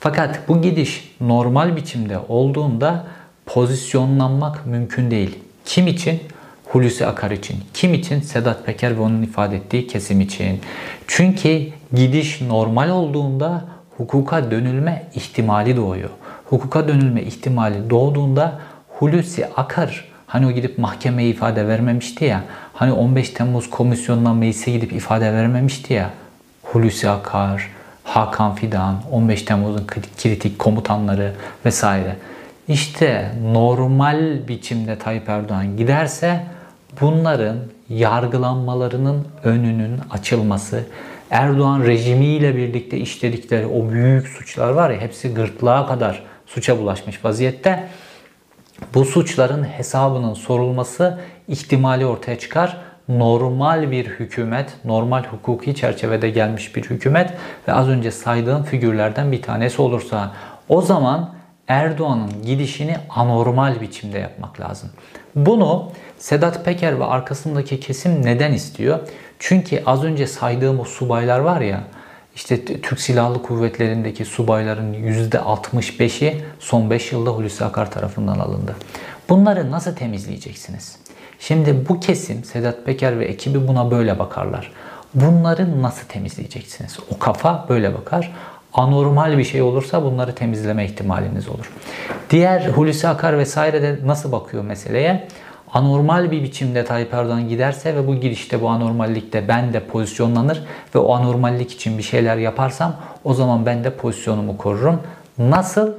Fakat bu gidiş normal biçimde olduğunda pozisyonlanmak mümkün değil. Kim için? Hulusi Akar için. Kim için? Sedat Peker ve onun ifade ettiği kesim için. Çünkü gidiş normal olduğunda hukuka dönülme ihtimali doğuyor. Hukuka dönülme ihtimali doğduğunda Hulusi Akar Hani o gidip mahkemeye ifade vermemişti ya. Hani 15 Temmuz komisyonundan meclise gidip ifade vermemişti ya. Hulusi Akar, Hakan Fidan, 15 Temmuz'un kritik komutanları vesaire. İşte normal biçimde Tayyip Erdoğan giderse bunların yargılanmalarının önünün açılması, Erdoğan rejimiyle birlikte işledikleri o büyük suçlar var ya hepsi gırtlağa kadar suça bulaşmış vaziyette bu suçların hesabının sorulması ihtimali ortaya çıkar. Normal bir hükümet, normal hukuki çerçevede gelmiş bir hükümet ve az önce saydığım figürlerden bir tanesi olursa o zaman Erdoğan'ın gidişini anormal biçimde yapmak lazım. Bunu Sedat Peker ve arkasındaki kesim neden istiyor? Çünkü az önce saydığım o subaylar var ya, işte Türk Silahlı Kuvvetleri'ndeki subayların %65'i son 5 yılda Hulusi Akar tarafından alındı. Bunları nasıl temizleyeceksiniz? Şimdi bu kesim Sedat Peker ve ekibi buna böyle bakarlar. Bunları nasıl temizleyeceksiniz? O kafa böyle bakar. Anormal bir şey olursa bunları temizleme ihtimaliniz olur. Diğer Hulusi Akar vesaire de nasıl bakıyor meseleye? Anormal bir biçimde Tayyip Erdoğan giderse ve bu girişte bu anormallikte ben de pozisyonlanır ve o anormallik için bir şeyler yaparsam o zaman ben de pozisyonumu korurum. Nasıl?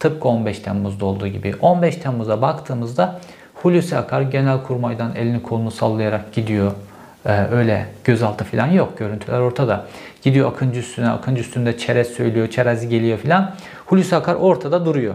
Tıpkı 15 Temmuz'da olduğu gibi. 15 Temmuz'a baktığımızda Hulusi Akar Genelkurmay'dan elini kolunu sallayarak gidiyor. Ee, öyle gözaltı falan yok. Görüntüler ortada. Gidiyor Akıncı üstüne. Akıncı üstünde çerez söylüyor. Çerez geliyor filan. Hulusi Akar ortada duruyor.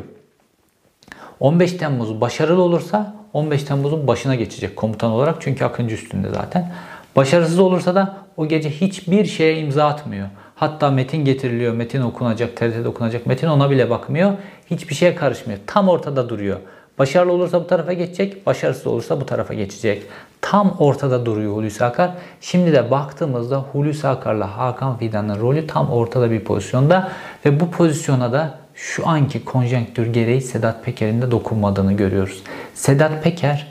15 Temmuz başarılı olursa 15 Temmuz'un başına geçecek komutan olarak çünkü Akıncı üstünde zaten. Başarısız olursa da o gece hiçbir şeye imza atmıyor. Hatta metin getiriliyor, metin okunacak, TRT'de okunacak. Metin ona bile bakmıyor. Hiçbir şeye karışmıyor. Tam ortada duruyor. Başarılı olursa bu tarafa geçecek, başarısız olursa bu tarafa geçecek. Tam ortada duruyor Hulusi Akar. Şimdi de baktığımızda Hulusi Akar'la Hakan Fidan'ın rolü tam ortada bir pozisyonda ve bu pozisyona da şu anki konjonktür gereği Sedat Peker'in de dokunmadığını görüyoruz. Sedat Peker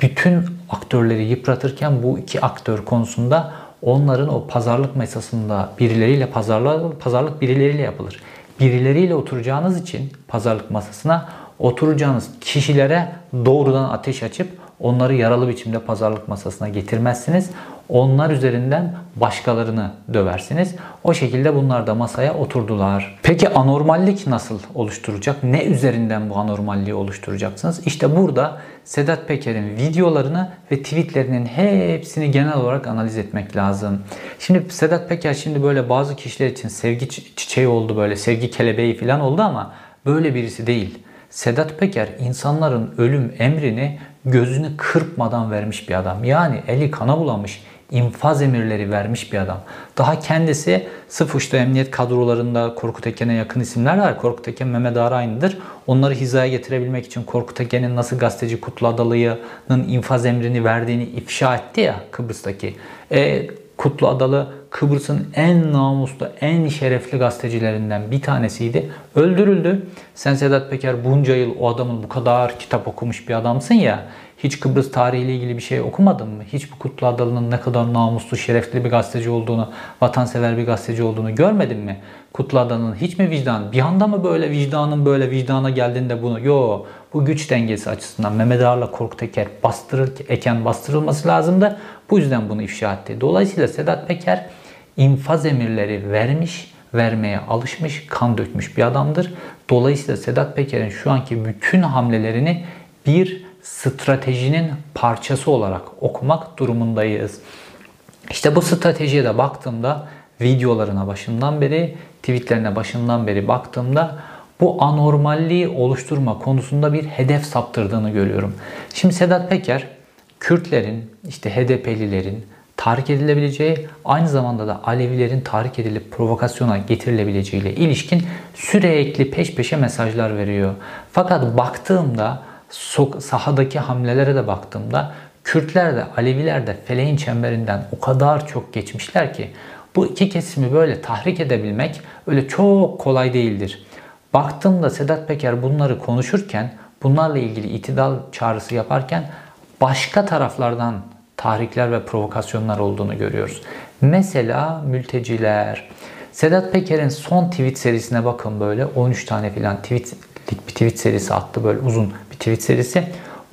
bütün aktörleri yıpratırken bu iki aktör konusunda onların o pazarlık masasında birileriyle pazarlık, pazarlık birileriyle yapılır. Birileriyle oturacağınız için pazarlık masasına oturacağınız kişilere doğrudan ateş açıp onları yaralı biçimde pazarlık masasına getirmezsiniz. Onlar üzerinden başkalarını döversiniz. O şekilde bunlar da masaya oturdular. Peki anormallik nasıl oluşturacak? Ne üzerinden bu anormalliği oluşturacaksınız? İşte burada Sedat Peker'in videolarını ve tweetlerinin hepsini genel olarak analiz etmek lazım. Şimdi Sedat Peker şimdi böyle bazı kişiler için sevgi çiçeği oldu böyle sevgi kelebeği falan oldu ama böyle birisi değil. Sedat Peker insanların ölüm emrini gözünü kırpmadan vermiş bir adam. Yani eli kana bulamış, infaz emirleri vermiş bir adam. Daha kendisi sıf uçta emniyet kadrolarında Korkut Eken'e yakın isimler var. Korkut Eken Mehmet Ağar. Onları hizaya getirebilmek için Korkut Eken'in nasıl gazeteci Kutlu Adalı'nın infaz emrini verdiğini ifşa etti ya Kıbrıs'taki. E, Kutlu Adalı Kıbrıs'ın en namuslu, en şerefli gazetecilerinden bir tanesiydi. Öldürüldü. Sen Sedat Peker bunca yıl o adamın bu kadar kitap okumuş bir adamsın ya. Hiç Kıbrıs tarihiyle ilgili bir şey okumadın mı? Hiç bu Kutlu Adalı'nın ne kadar namuslu, şerefli bir gazeteci olduğunu, vatansever bir gazeteci olduğunu görmedin mi? Kutlu Adalı'nın hiç mi vicdan? Bir anda mı böyle vicdanın böyle vicdana geldiğinde bunu? Yo, bu güç dengesi açısından Mehmet Ağar'la Korkut Eker bastırır, Eken bastırılması lazımdı. Bu yüzden bunu ifşa etti. Dolayısıyla Sedat Peker infaz emirleri vermiş, vermeye alışmış, kan dökmüş bir adamdır. Dolayısıyla Sedat Peker'in şu anki bütün hamlelerini bir stratejinin parçası olarak okumak durumundayız. İşte bu stratejiye de baktığımda videolarına başından beri, tweetlerine başından beri baktığımda bu anormalliği oluşturma konusunda bir hedef saptırdığını görüyorum. Şimdi Sedat Peker Kürtlerin, işte HDP'lilerin tahrik edilebileceği, aynı zamanda da Alevilerin tahrik edilip provokasyona getirilebileceği ile ilişkin sürekli peş peşe mesajlar veriyor. Fakat baktığımda sahadaki hamlelere de baktığımda Kürtler de Aleviler de feleğin çemberinden o kadar çok geçmişler ki bu iki kesimi böyle tahrik edebilmek öyle çok kolay değildir. Baktığımda Sedat Peker bunları konuşurken, bunlarla ilgili itidal çağrısı yaparken başka taraflardan tahrikler ve provokasyonlar olduğunu görüyoruz. Mesela mülteciler. Sedat Peker'in son tweet serisine bakın böyle 13 tane filan tweetlik bir tweet serisi attı böyle uzun bir tweet serisi.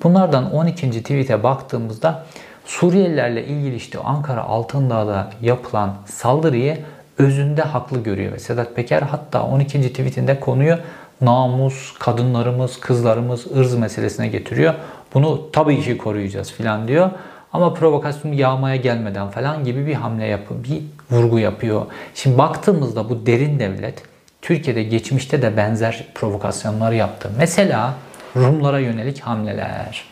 Bunlardan 12. tweet'e baktığımızda Suriyelilerle ilgili işte Ankara Altındağ'da yapılan saldırıyı özünde haklı görüyor. Ve Sedat Peker hatta 12. tweetinde konuyu namus, kadınlarımız, kızlarımız, ırz meselesine getiriyor. Bunu tabii ki koruyacağız filan diyor. Ama provokasyon yağmaya gelmeden falan gibi bir hamle yapıyor, bir vurgu yapıyor. Şimdi baktığımızda bu derin devlet Türkiye'de geçmişte de benzer provokasyonlar yaptı. Mesela Rumlara yönelik hamleler.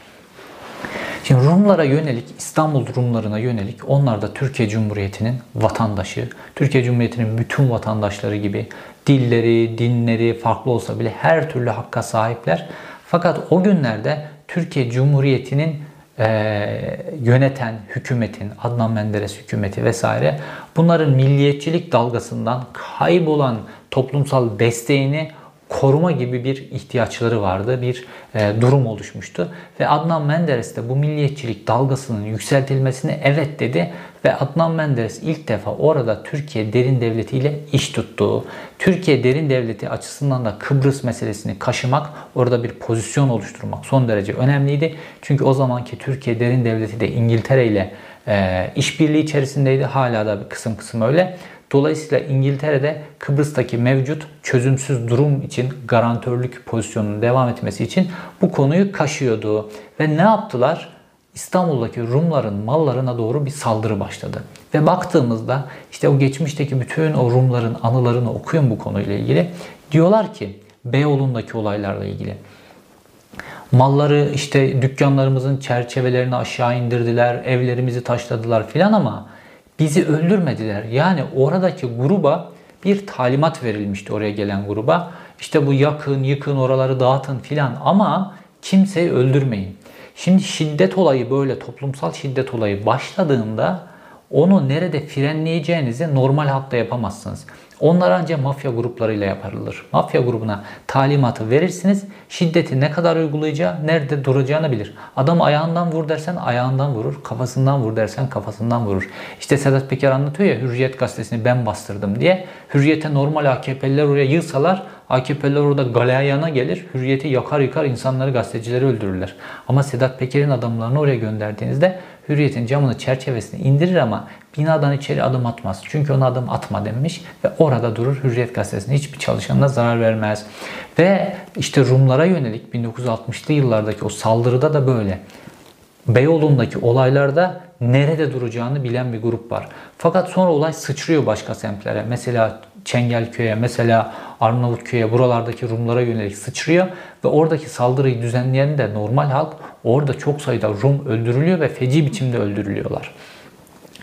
Şimdi Rumlara yönelik, İstanbul Rumlarına yönelik onlar da Türkiye Cumhuriyeti'nin vatandaşı. Türkiye Cumhuriyeti'nin bütün vatandaşları gibi dilleri, dinleri farklı olsa bile her türlü hakka sahipler. Fakat o günlerde Türkiye Cumhuriyeti'nin e, yöneten hükümetin, Adnan Menderes hükümeti vesaire bunların milliyetçilik dalgasından kaybolan toplumsal desteğini koruma gibi bir ihtiyaçları vardı. Bir e, durum oluşmuştu. Ve Adnan Menderes de bu milliyetçilik dalgasının yükseltilmesine evet dedi. Ve Adnan Menderes ilk defa orada Türkiye derin devleti ile iş tuttu. Türkiye derin devleti açısından da Kıbrıs meselesini kaşımak, orada bir pozisyon oluşturmak son derece önemliydi. Çünkü o zamanki Türkiye derin devleti de İngiltere ile e, işbirliği içerisindeydi. Hala da bir kısım kısım öyle. Dolayısıyla İngiltere'de Kıbrıs'taki mevcut çözümsüz durum için garantörlük pozisyonunun devam etmesi için bu konuyu kaşıyordu. Ve ne yaptılar? İstanbul'daki Rumların mallarına doğru bir saldırı başladı. Ve baktığımızda işte o geçmişteki bütün o Rumların anılarını okuyun bu konuyla ilgili. Diyorlar ki Beyoğlu'ndaki olaylarla ilgili. Malları işte dükkanlarımızın çerçevelerini aşağı indirdiler, evlerimizi taşladılar filan ama bizi öldürmediler. Yani oradaki gruba bir talimat verilmişti oraya gelen gruba. İşte bu yakın, yıkın, oraları dağıtın filan ama kimseyi öldürmeyin. Şimdi şiddet olayı böyle toplumsal şiddet olayı başladığında onu nerede frenleyeceğinizi normal hatta yapamazsınız. Onlar ancak mafya gruplarıyla yapılır. Mafya grubuna talimatı verirsiniz. Şiddeti ne kadar uygulayacağı, nerede duracağını bilir. Adam ayağından vur dersen ayağından vurur. Kafasından vur dersen kafasından vurur. İşte Sedat Peker anlatıyor ya Hürriyet gazetesini ben bastırdım diye. Hürriyete normal AKP'liler oraya yığsalar AKP'liler orada galeyana gelir. Hürriyeti yakar yıkar insanları gazetecileri öldürürler. Ama Sedat Peker'in adamlarını oraya gönderdiğinizde Hürriyet'in camını çerçevesini indirir ama binadan içeri adım atmaz. Çünkü ona adım atma denmiş ve orada durur Hürriyet gazetesine hiçbir çalışanına zarar vermez. Ve işte Rumlara yönelik 1960'lı yıllardaki o saldırıda da böyle. Beyoğlu'ndaki olaylarda nerede duracağını bilen bir grup var. Fakat sonra olay sıçrıyor başka semtlere. Mesela Çengelköy'e, mesela Arnavutköy'e, buralardaki Rumlara yönelik sıçrıyor ve oradaki saldırıyı düzenleyen de normal halk orada çok sayıda Rum öldürülüyor ve feci biçimde öldürülüyorlar.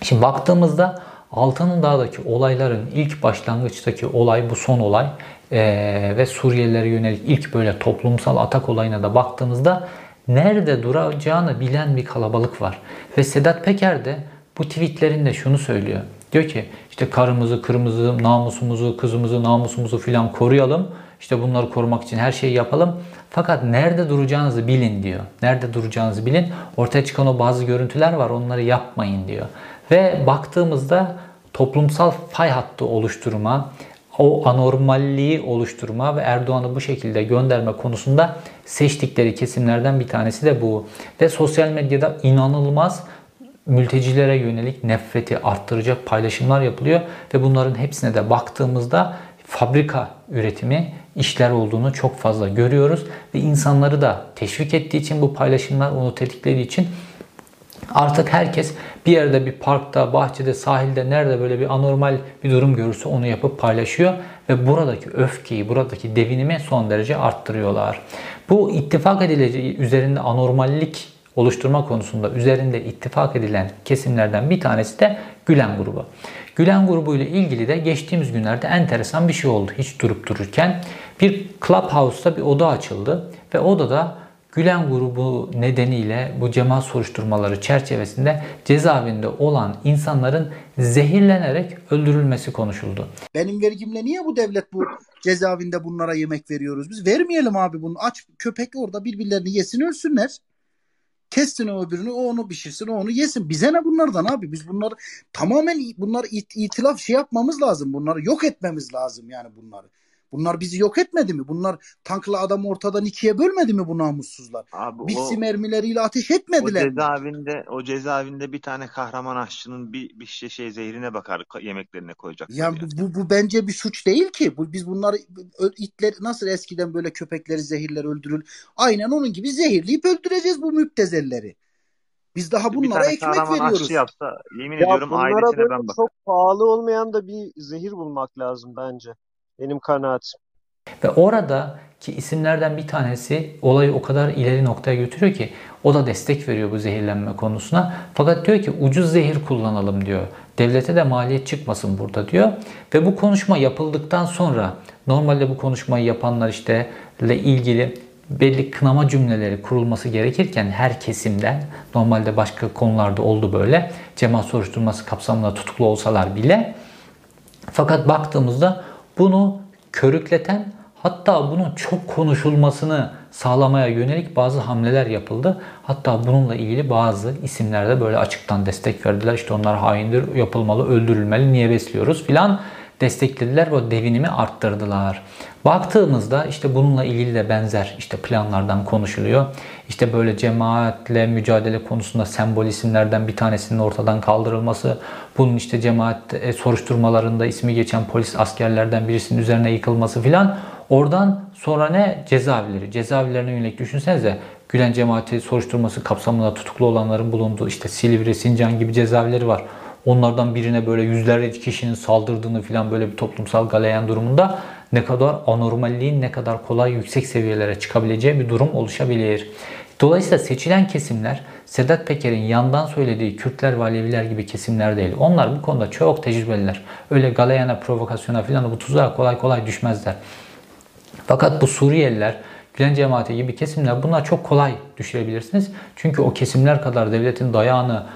Şimdi baktığımızda Altın Dağ'daki olayların ilk başlangıçtaki olay bu son olay ee, ve Suriyelilere yönelik ilk böyle toplumsal atak olayına da baktığımızda nerede duracağını bilen bir kalabalık var. Ve Sedat Peker de bu tweetlerinde şunu söylüyor. Diyor ki işte karımızı, kırmızı, namusumuzu, kızımızı, namusumuzu filan koruyalım. İşte bunları korumak için her şeyi yapalım. Fakat nerede duracağınızı bilin diyor. Nerede duracağınızı bilin. Ortaya çıkan o bazı görüntüler var onları yapmayın diyor. Ve baktığımızda toplumsal fay hattı oluşturma, o anormalliği oluşturma ve Erdoğan'ı bu şekilde gönderme konusunda seçtikleri kesimlerden bir tanesi de bu. Ve sosyal medyada inanılmaz mültecilere yönelik nefreti arttıracak paylaşımlar yapılıyor ve bunların hepsine de baktığımızda fabrika üretimi işler olduğunu çok fazla görüyoruz ve insanları da teşvik ettiği için bu paylaşımlar onu tetiklediği için Artık herkes bir yerde bir parkta, bahçede, sahilde nerede böyle bir anormal bir durum görürse onu yapıp paylaşıyor ve buradaki öfkeyi, buradaki devinimi son derece arttırıyorlar. Bu ittifak edileceği üzerinde anormallik oluşturma konusunda üzerinde ittifak edilen kesimlerden bir tanesi de Gülen grubu. Gülen grubu ile ilgili de geçtiğimiz günlerde enteresan bir şey oldu hiç durup dururken. Bir Clubhouse'da bir oda açıldı ve odada Gülen grubu nedeniyle bu cemaat soruşturmaları çerçevesinde cezaevinde olan insanların zehirlenerek öldürülmesi konuşuldu. Benim vergimle niye bu devlet bu cezaevinde bunlara yemek veriyoruz? Biz vermeyelim abi bunu. Aç köpek orada birbirlerini yesin ölsünler. Kessin öbürünü, o onu pişirsin, o onu yesin. Bize ne bunlardan abi? Biz bunları tamamen bunlar it, itilaf şey yapmamız lazım. Bunları yok etmemiz lazım yani bunları. Bunlar bizi yok etmedi mi? Bunlar tankla adam ortadan ikiye bölmedi mi bu namussuzlar? Abi Biksi mermileriyle ateş etmediler. O cezaevinde o cezaevinde bir tane kahraman aşçının bir bir şey, şey zehrine bakar yemeklerine koyacak. Ya bu, bu, bu bence bir suç değil ki. Bu, biz bunları itler nasıl eskiden böyle köpekleri zehirler öldürül. Aynen onun gibi zehirleyip öldüreceğiz bu müptezelleri. Biz daha bunlara bir ekmek veriyoruz. yapsa yemin ya ediyorum ailesine ben bak. Çok pahalı olmayan da bir zehir bulmak lazım bence. Benim kanaatim. Ve orada ki isimlerden bir tanesi olayı o kadar ileri noktaya götürüyor ki o da destek veriyor bu zehirlenme konusuna. Fakat diyor ki ucuz zehir kullanalım diyor. Devlete de maliyet çıkmasın burada diyor. Ve bu konuşma yapıldıktan sonra normalde bu konuşmayı yapanlar işte ile ilgili belli kınama cümleleri kurulması gerekirken her kesimden normalde başka konularda oldu böyle cemaat soruşturması kapsamında tutuklu olsalar bile fakat baktığımızda bunu körükleten hatta bunun çok konuşulmasını sağlamaya yönelik bazı hamleler yapıldı. Hatta bununla ilgili bazı isimler de böyle açıktan destek verdiler. İşte onlar haindir, yapılmalı, öldürülmeli, niye besliyoruz filan desteklediler ve devinimi arttırdılar. Baktığımızda işte bununla ilgili de benzer işte planlardan konuşuluyor. İşte böyle cemaatle mücadele konusunda sembol isimlerden bir tanesinin ortadan kaldırılması, bunun işte cemaat e, soruşturmalarında ismi geçen polis askerlerden birisinin üzerine yıkılması filan. Oradan sonra ne? Cezaevleri. Cezaevlerine yönelik düşünsenize Gülen cemaati soruşturması kapsamında tutuklu olanların bulunduğu işte Silivri, Sincan gibi cezaevleri var. Onlardan birine böyle yüzlerce kişinin saldırdığını filan böyle bir toplumsal galeyan durumunda ne kadar anormalliğin ne kadar kolay yüksek seviyelere çıkabileceği bir durum oluşabilir. Dolayısıyla seçilen kesimler Sedat Peker'in yandan söylediği Kürtler ve Aleviler gibi kesimler değil. Onlar bu konuda çok tecrübeliler. Öyle galayana, provokasyona filan bu tuzağa kolay kolay düşmezler. Fakat bu Suriyeliler, Gülen cemaati gibi kesimler bunlar çok kolay düşürebilirsiniz. Çünkü o kesimler kadar devletin dayağını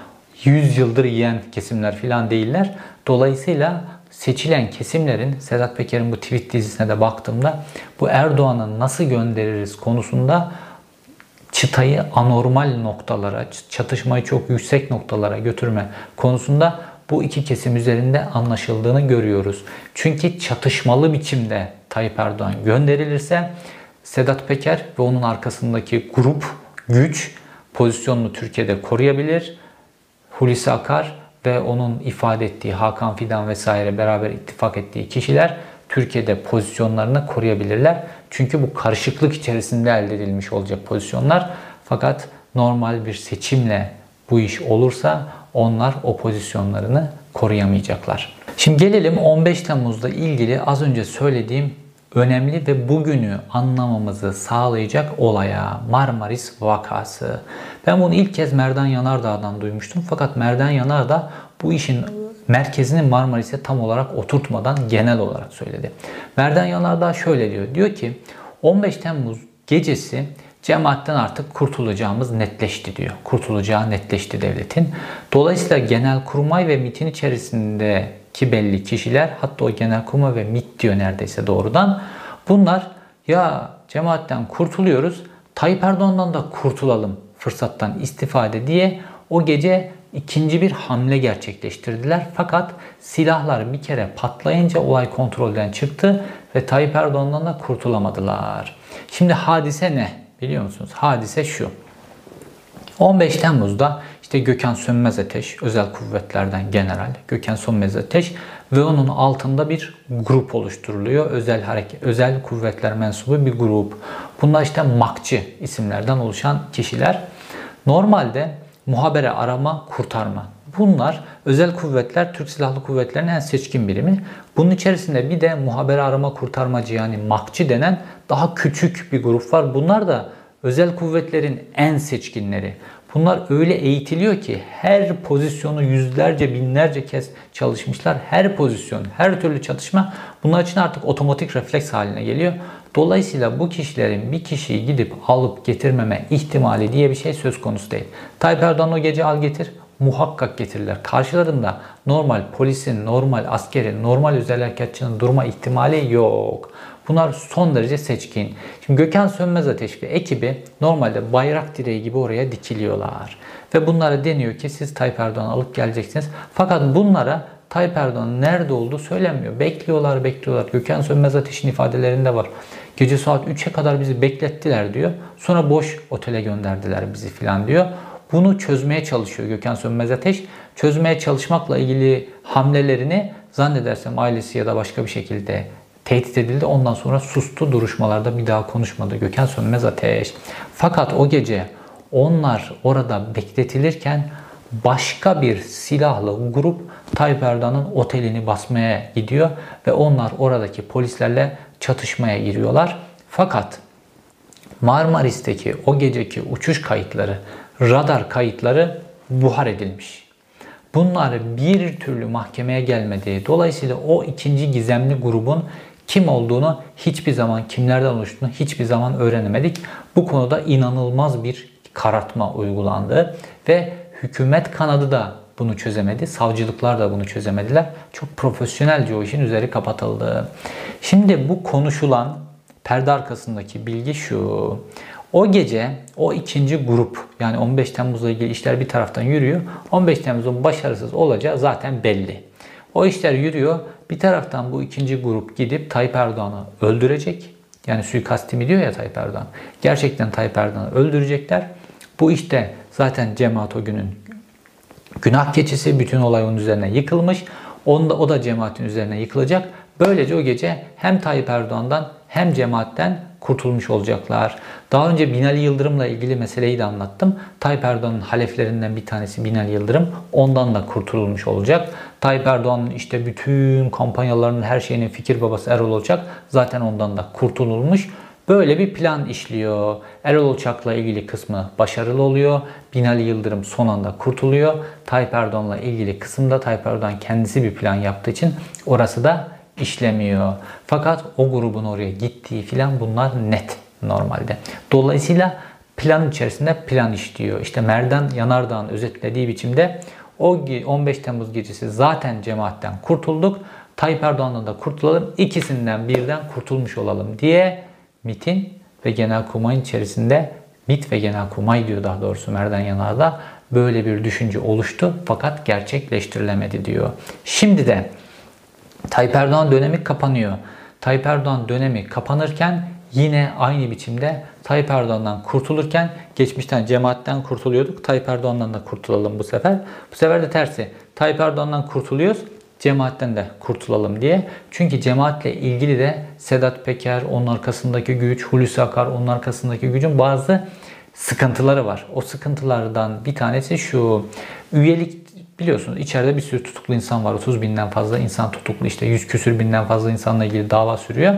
100 yıldır yiyen kesimler filan değiller. Dolayısıyla seçilen kesimlerin Sedat Peker'in bu tweet dizisine de baktığımda bu Erdoğan'ı nasıl göndeririz konusunda çıtayı anormal noktalara, çatışmayı çok yüksek noktalara götürme konusunda bu iki kesim üzerinde anlaşıldığını görüyoruz. Çünkü çatışmalı biçimde Tayyip Erdoğan gönderilirse Sedat Peker ve onun arkasındaki grup, güç pozisyonunu Türkiye'de koruyabilir. Hulusi Akar ve onun ifade ettiği Hakan Fidan vesaire beraber ittifak ettiği kişiler Türkiye'de pozisyonlarını koruyabilirler. Çünkü bu karışıklık içerisinde elde edilmiş olacak pozisyonlar. Fakat normal bir seçimle bu iş olursa onlar o pozisyonlarını koruyamayacaklar. Şimdi gelelim 15 Temmuz'da ilgili az önce söylediğim önemli ve bugünü anlamamızı sağlayacak olaya Marmaris vakası. Ben bunu ilk kez Merdan Yanardağ'dan duymuştum. Fakat Merdan Yanardağ bu işin merkezini Marmaris'e tam olarak oturtmadan genel olarak söyledi. Merdan Yanardağ şöyle diyor. Diyor ki 15 Temmuz gecesi cemaatten artık kurtulacağımız netleşti diyor. Kurtulacağı netleşti devletin. Dolayısıyla genel kurmay ve MIT'in içerisindeki belli kişiler hatta o genel kurmay ve MIT diyor neredeyse doğrudan. Bunlar ya cemaatten kurtuluyoruz Tayyip Erdoğan'dan da kurtulalım fırsattan istifade diye o gece ikinci bir hamle gerçekleştirdiler. Fakat silahlar bir kere patlayınca olay kontrolden çıktı ve Tayyip Erdoğan'dan da kurtulamadılar. Şimdi hadise ne? Biliyor musunuz? Hadise şu. 15 Temmuz'da işte Gökhan Sönmez Ateş, özel kuvvetlerden general Gökhan Sönmez Ateş ve onun altında bir grup oluşturuluyor. Özel hareket, özel kuvvetler mensubu bir grup. Bunlar işte makçı isimlerden oluşan kişiler. Normalde muhabere arama, kurtarma. Bunlar özel kuvvetler, Türk Silahlı Kuvvetleri'nin en seçkin birimi. Bunun içerisinde bir de muhabere arama kurtarmacı yani makçı denen daha küçük bir grup var. Bunlar da özel kuvvetlerin en seçkinleri. Bunlar öyle eğitiliyor ki her pozisyonu yüzlerce binlerce kez çalışmışlar. Her pozisyon, her türlü çatışma bunlar için artık otomatik refleks haline geliyor. Dolayısıyla bu kişilerin bir kişiyi gidip alıp getirmeme ihtimali diye bir şey söz konusu değil. Tayyip Erdoğan o gece al getir muhakkak getirirler. Karşılarında normal polisin, normal askerin, normal özel harekatçının durma ihtimali yok. Bunlar son derece seçkin. Şimdi Gökhan Sönmez Ateş ve ekibi normalde bayrak direği gibi oraya dikiliyorlar. Ve bunlara deniyor ki siz Tayyip Erdoğan'ı alıp geleceksiniz. Fakat bunlara Tayyip Erdoğan nerede olduğu söylenmiyor. Bekliyorlar, bekliyorlar. Gökhan Sönmez Ateş'in ifadelerinde var. Gece saat 3'e kadar bizi beklettiler diyor. Sonra boş otele gönderdiler bizi filan diyor. Bunu çözmeye çalışıyor Gökhan Sönmez Ateş. Çözmeye çalışmakla ilgili hamlelerini zannedersem ailesi ya da başka bir şekilde tehdit edildi. Ondan sonra sustu. Duruşmalarda bir daha konuşmadı Gökhan Sönmez Ateş. Fakat o gece onlar orada bekletilirken başka bir silahlı grup Tayyip Erdoğan'ın otelini basmaya gidiyor ve onlar oradaki polislerle çatışmaya giriyorlar. Fakat Marmaris'teki o geceki uçuş kayıtları, radar kayıtları buhar edilmiş. Bunlar bir türlü mahkemeye gelmedi. Dolayısıyla o ikinci gizemli grubun kim olduğunu hiçbir zaman, kimlerden oluştuğunu hiçbir zaman öğrenemedik. Bu konuda inanılmaz bir karartma uygulandı ve hükümet kanadı da bunu çözemedi. Savcılıklar da bunu çözemediler. Çok profesyonelce o işin üzeri kapatıldı. Şimdi bu konuşulan perde arkasındaki bilgi şu. O gece o ikinci grup yani 15 Temmuz'la ilgili işler bir taraftan yürüyor. 15 Temmuz'un başarısız olacağı zaten belli. O işler yürüyor. Bir taraftan bu ikinci grup gidip Tayyip Erdoğan'ı öldürecek. Yani suikastimi diyor ya Tayyip Erdoğan. Gerçekten Tayyip Erdoğan'ı öldürecekler. Bu işte zaten cemaat o günün günah keçisi. Bütün olay onun üzerine yıkılmış. Onda, o da cemaatin üzerine yıkılacak. Böylece o gece hem Tayyip Erdoğan'dan hem cemaatten kurtulmuş olacaklar. Daha önce Binali Yıldırım'la ilgili meseleyi de anlattım. Tayyip Erdoğan'ın haleflerinden bir tanesi Binali Yıldırım. Ondan da kurtulmuş olacak. Tayyip Erdoğan'ın işte bütün kampanyalarının her şeyinin fikir babası Erol Olacak. Zaten ondan da kurtulmuş. Böyle bir plan işliyor. Erol Uçak'la ilgili kısmı başarılı oluyor. Binali Yıldırım son anda kurtuluyor. Tayyip Erdoğan'la ilgili kısımda Tayyip Erdoğan kendisi bir plan yaptığı için orası da işlemiyor. Fakat o grubun oraya gittiği filan bunlar net normalde. Dolayısıyla plan içerisinde plan işliyor. İşte Merdan Yanardağ'ın özetlediği biçimde o 15 Temmuz gecesi zaten cemaatten kurtulduk. Tayyip Erdoğan'dan da kurtulalım. ikisinden birden kurtulmuş olalım diye MIT'in ve Genelkurmay'ın içerisinde MIT ve Genelkurmay diyor daha doğrusu Merdan Yanar'da böyle bir düşünce oluştu fakat gerçekleştirilemedi diyor. Şimdi de Tayyip Erdoğan dönemi kapanıyor. Tayyip Erdoğan dönemi kapanırken yine aynı biçimde Tayyip Erdoğan'dan kurtulurken geçmişten cemaatten kurtuluyorduk. Tayyip Erdoğan'dan da kurtulalım bu sefer. Bu sefer de tersi. Tayyip Erdoğan'dan kurtuluyoruz. Cemaatten de kurtulalım diye. Çünkü cemaatle ilgili de Sedat Peker, onun arkasındaki güç, Hulusi Akar, onun arkasındaki gücün bazı sıkıntıları var. O sıkıntılardan bir tanesi şu. Üyelik biliyorsunuz içeride bir sürü tutuklu insan var. 30 binden fazla insan tutuklu. işte 100 küsür binden fazla insanla ilgili dava sürüyor.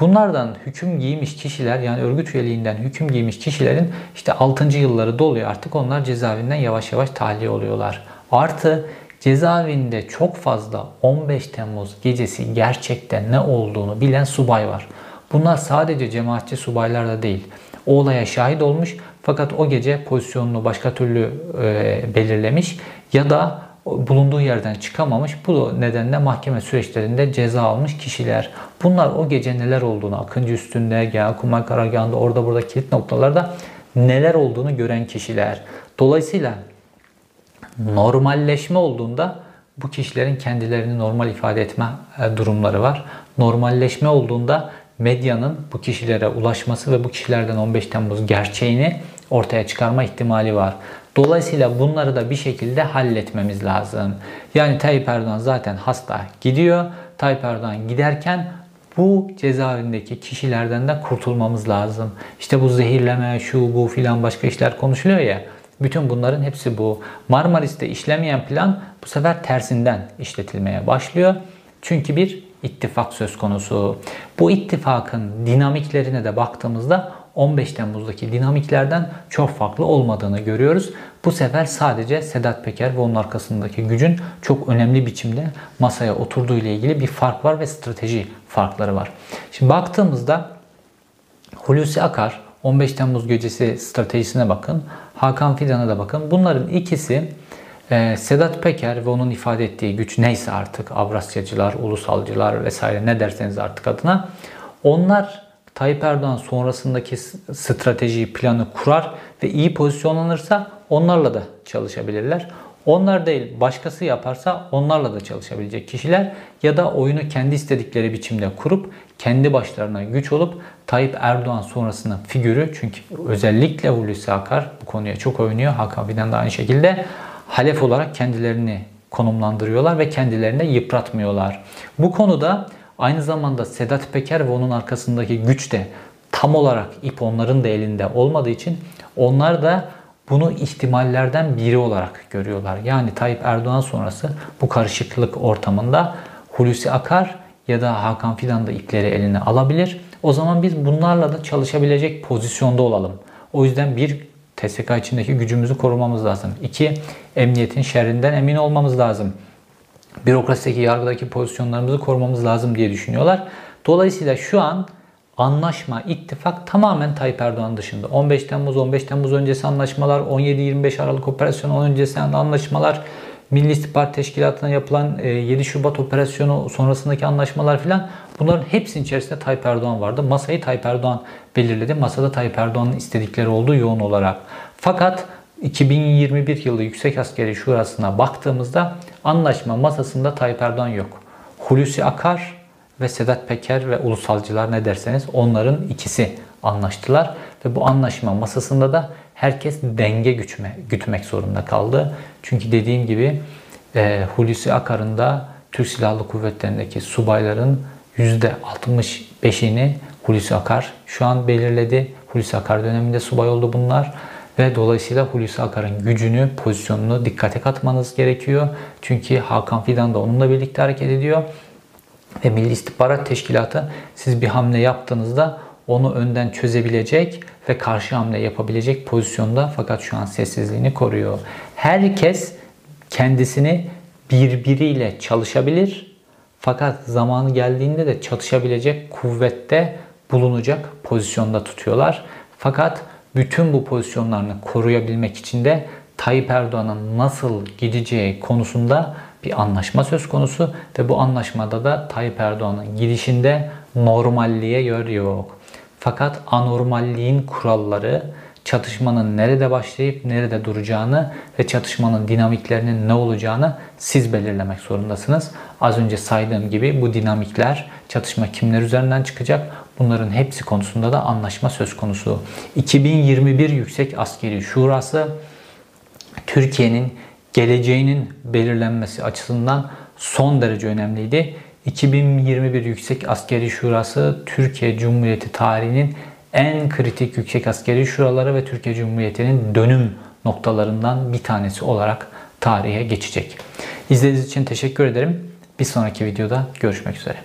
Bunlardan hüküm giymiş kişiler yani örgüt üyeliğinden hüküm giymiş kişilerin işte 6. yılları doluyor artık onlar cezaevinden yavaş yavaş tahliye oluyorlar. Artı cezaevinde çok fazla 15 Temmuz gecesi gerçekten ne olduğunu bilen subay var. Bunlar sadece cemaatçi subaylar da değil. O olaya şahit olmuş fakat o gece pozisyonunu başka türlü e, belirlemiş ya da bulunduğu yerden çıkamamış. Bu nedenle mahkeme süreçlerinde ceza almış kişiler. Bunlar o gece neler olduğunu, Akıncı üstünde, Genelkurmay karargahında, orada burada kilit noktalarda neler olduğunu gören kişiler. Dolayısıyla normalleşme olduğunda bu kişilerin kendilerini normal ifade etme e, durumları var. Normalleşme olduğunda medyanın bu kişilere ulaşması ve bu kişilerden 15 Temmuz gerçeğini ortaya çıkarma ihtimali var. Dolayısıyla bunları da bir şekilde halletmemiz lazım. Yani Tayyip Erdoğan zaten hasta gidiyor. Tayyip Erdoğan giderken bu cezaevindeki kişilerden de kurtulmamız lazım. İşte bu zehirleme, şu bu filan başka işler konuşuluyor ya. Bütün bunların hepsi bu. Marmaris'te işlemeyen plan bu sefer tersinden işletilmeye başlıyor. Çünkü bir ittifak söz konusu. Bu ittifakın dinamiklerine de baktığımızda 15 Temmuz'daki dinamiklerden çok farklı olmadığını görüyoruz. Bu sefer sadece Sedat Peker ve onun arkasındaki gücün çok önemli biçimde masaya oturduğu ile ilgili bir fark var ve strateji farkları var. Şimdi baktığımızda Hulusi Akar 15 Temmuz gecesi stratejisine bakın. Hakan Fidan'a da bakın. Bunların ikisi e, Sedat Peker ve onun ifade ettiği güç neyse artık Avrasyacılar, ulusalcılar vesaire ne derseniz artık adına onlar Tayyip Erdoğan sonrasındaki stratejiyi, planı kurar ve iyi pozisyonlanırsa onlarla da çalışabilirler. Onlar değil başkası yaparsa onlarla da çalışabilecek kişiler ya da oyunu kendi istedikleri biçimde kurup kendi başlarına güç olup Tayyip Erdoğan sonrasının figürü çünkü özellikle Hulusi Akar bu konuya çok oynuyor. Hakan Fidan da aynı şekilde halef olarak kendilerini konumlandırıyorlar ve kendilerini yıpratmıyorlar. Bu konuda aynı zamanda Sedat Peker ve onun arkasındaki güç de tam olarak ip onların da elinde olmadığı için onlar da bunu ihtimallerden biri olarak görüyorlar. Yani Tayyip Erdoğan sonrası bu karışıklık ortamında Hulusi Akar ya da Hakan Fidan da ipleri eline alabilir. O zaman biz bunlarla da çalışabilecek pozisyonda olalım. O yüzden bir TSK içindeki gücümüzü korumamız lazım. İki, emniyetin şerrinden emin olmamız lazım. Bürokrasideki, yargıdaki pozisyonlarımızı korumamız lazım diye düşünüyorlar. Dolayısıyla şu an anlaşma, ittifak tamamen Tayyip Erdoğan dışında. 15 Temmuz, 15 Temmuz öncesi anlaşmalar, 17-25 Aralık operasyonu öncesi anlaşmalar, Milli İstihbarat Teşkilatı'na yapılan 7 e, Şubat operasyonu sonrasındaki anlaşmalar filan bunların hepsinin içerisinde Tayyip Erdoğan vardı. Masayı Tayyip Erdoğan belirledi. Masada Tayyip Erdoğan'ın istedikleri oldu yoğun olarak. Fakat 2021 yılı Yüksek Askeri Şurası'na baktığımızda anlaşma masasında Tayyip Erdoğan yok. Hulusi Akar ve Sedat Peker ve ulusalcılar ne derseniz onların ikisi anlaştılar ve bu anlaşma masasında da herkes denge güçme, gütmek zorunda kaldı. Çünkü dediğim gibi e, Hulusi Akar'ın da Türk Silahlı Kuvvetleri'ndeki subayların %65'ini Hulusi Akar şu an belirledi. Hulusi Akar döneminde subay oldu bunlar. Ve dolayısıyla Hulusi Akar'ın gücünü, pozisyonunu dikkate katmanız gerekiyor. Çünkü Hakan Fidan da onunla birlikte hareket ediyor. Ve Milli İstihbarat Teşkilatı siz bir hamle yaptığınızda onu önden çözebilecek ve karşı hamle yapabilecek pozisyonda fakat şu an sessizliğini koruyor. Herkes kendisini birbiriyle çalışabilir fakat zamanı geldiğinde de çatışabilecek kuvvette bulunacak pozisyonda tutuyorlar. Fakat bütün bu pozisyonlarını koruyabilmek için de Tayyip Erdoğan'ın nasıl gideceği konusunda bir anlaşma söz konusu ve bu anlaşmada da Tayyip Erdoğan'ın gidişinde normalliğe yer yok. Fakat anormalliğin kuralları çatışmanın nerede başlayıp nerede duracağını ve çatışmanın dinamiklerinin ne olacağını siz belirlemek zorundasınız. Az önce saydığım gibi bu dinamikler çatışma kimler üzerinden çıkacak bunların hepsi konusunda da anlaşma söz konusu. 2021 Yüksek Askeri Şurası Türkiye'nin geleceğinin belirlenmesi açısından son derece önemliydi. 2021 Yüksek Askeri Şurası Türkiye Cumhuriyeti tarihinin en kritik yüksek askeri şuraları ve Türkiye Cumhuriyeti'nin dönüm noktalarından bir tanesi olarak tarihe geçecek. İzlediğiniz için teşekkür ederim. Bir sonraki videoda görüşmek üzere.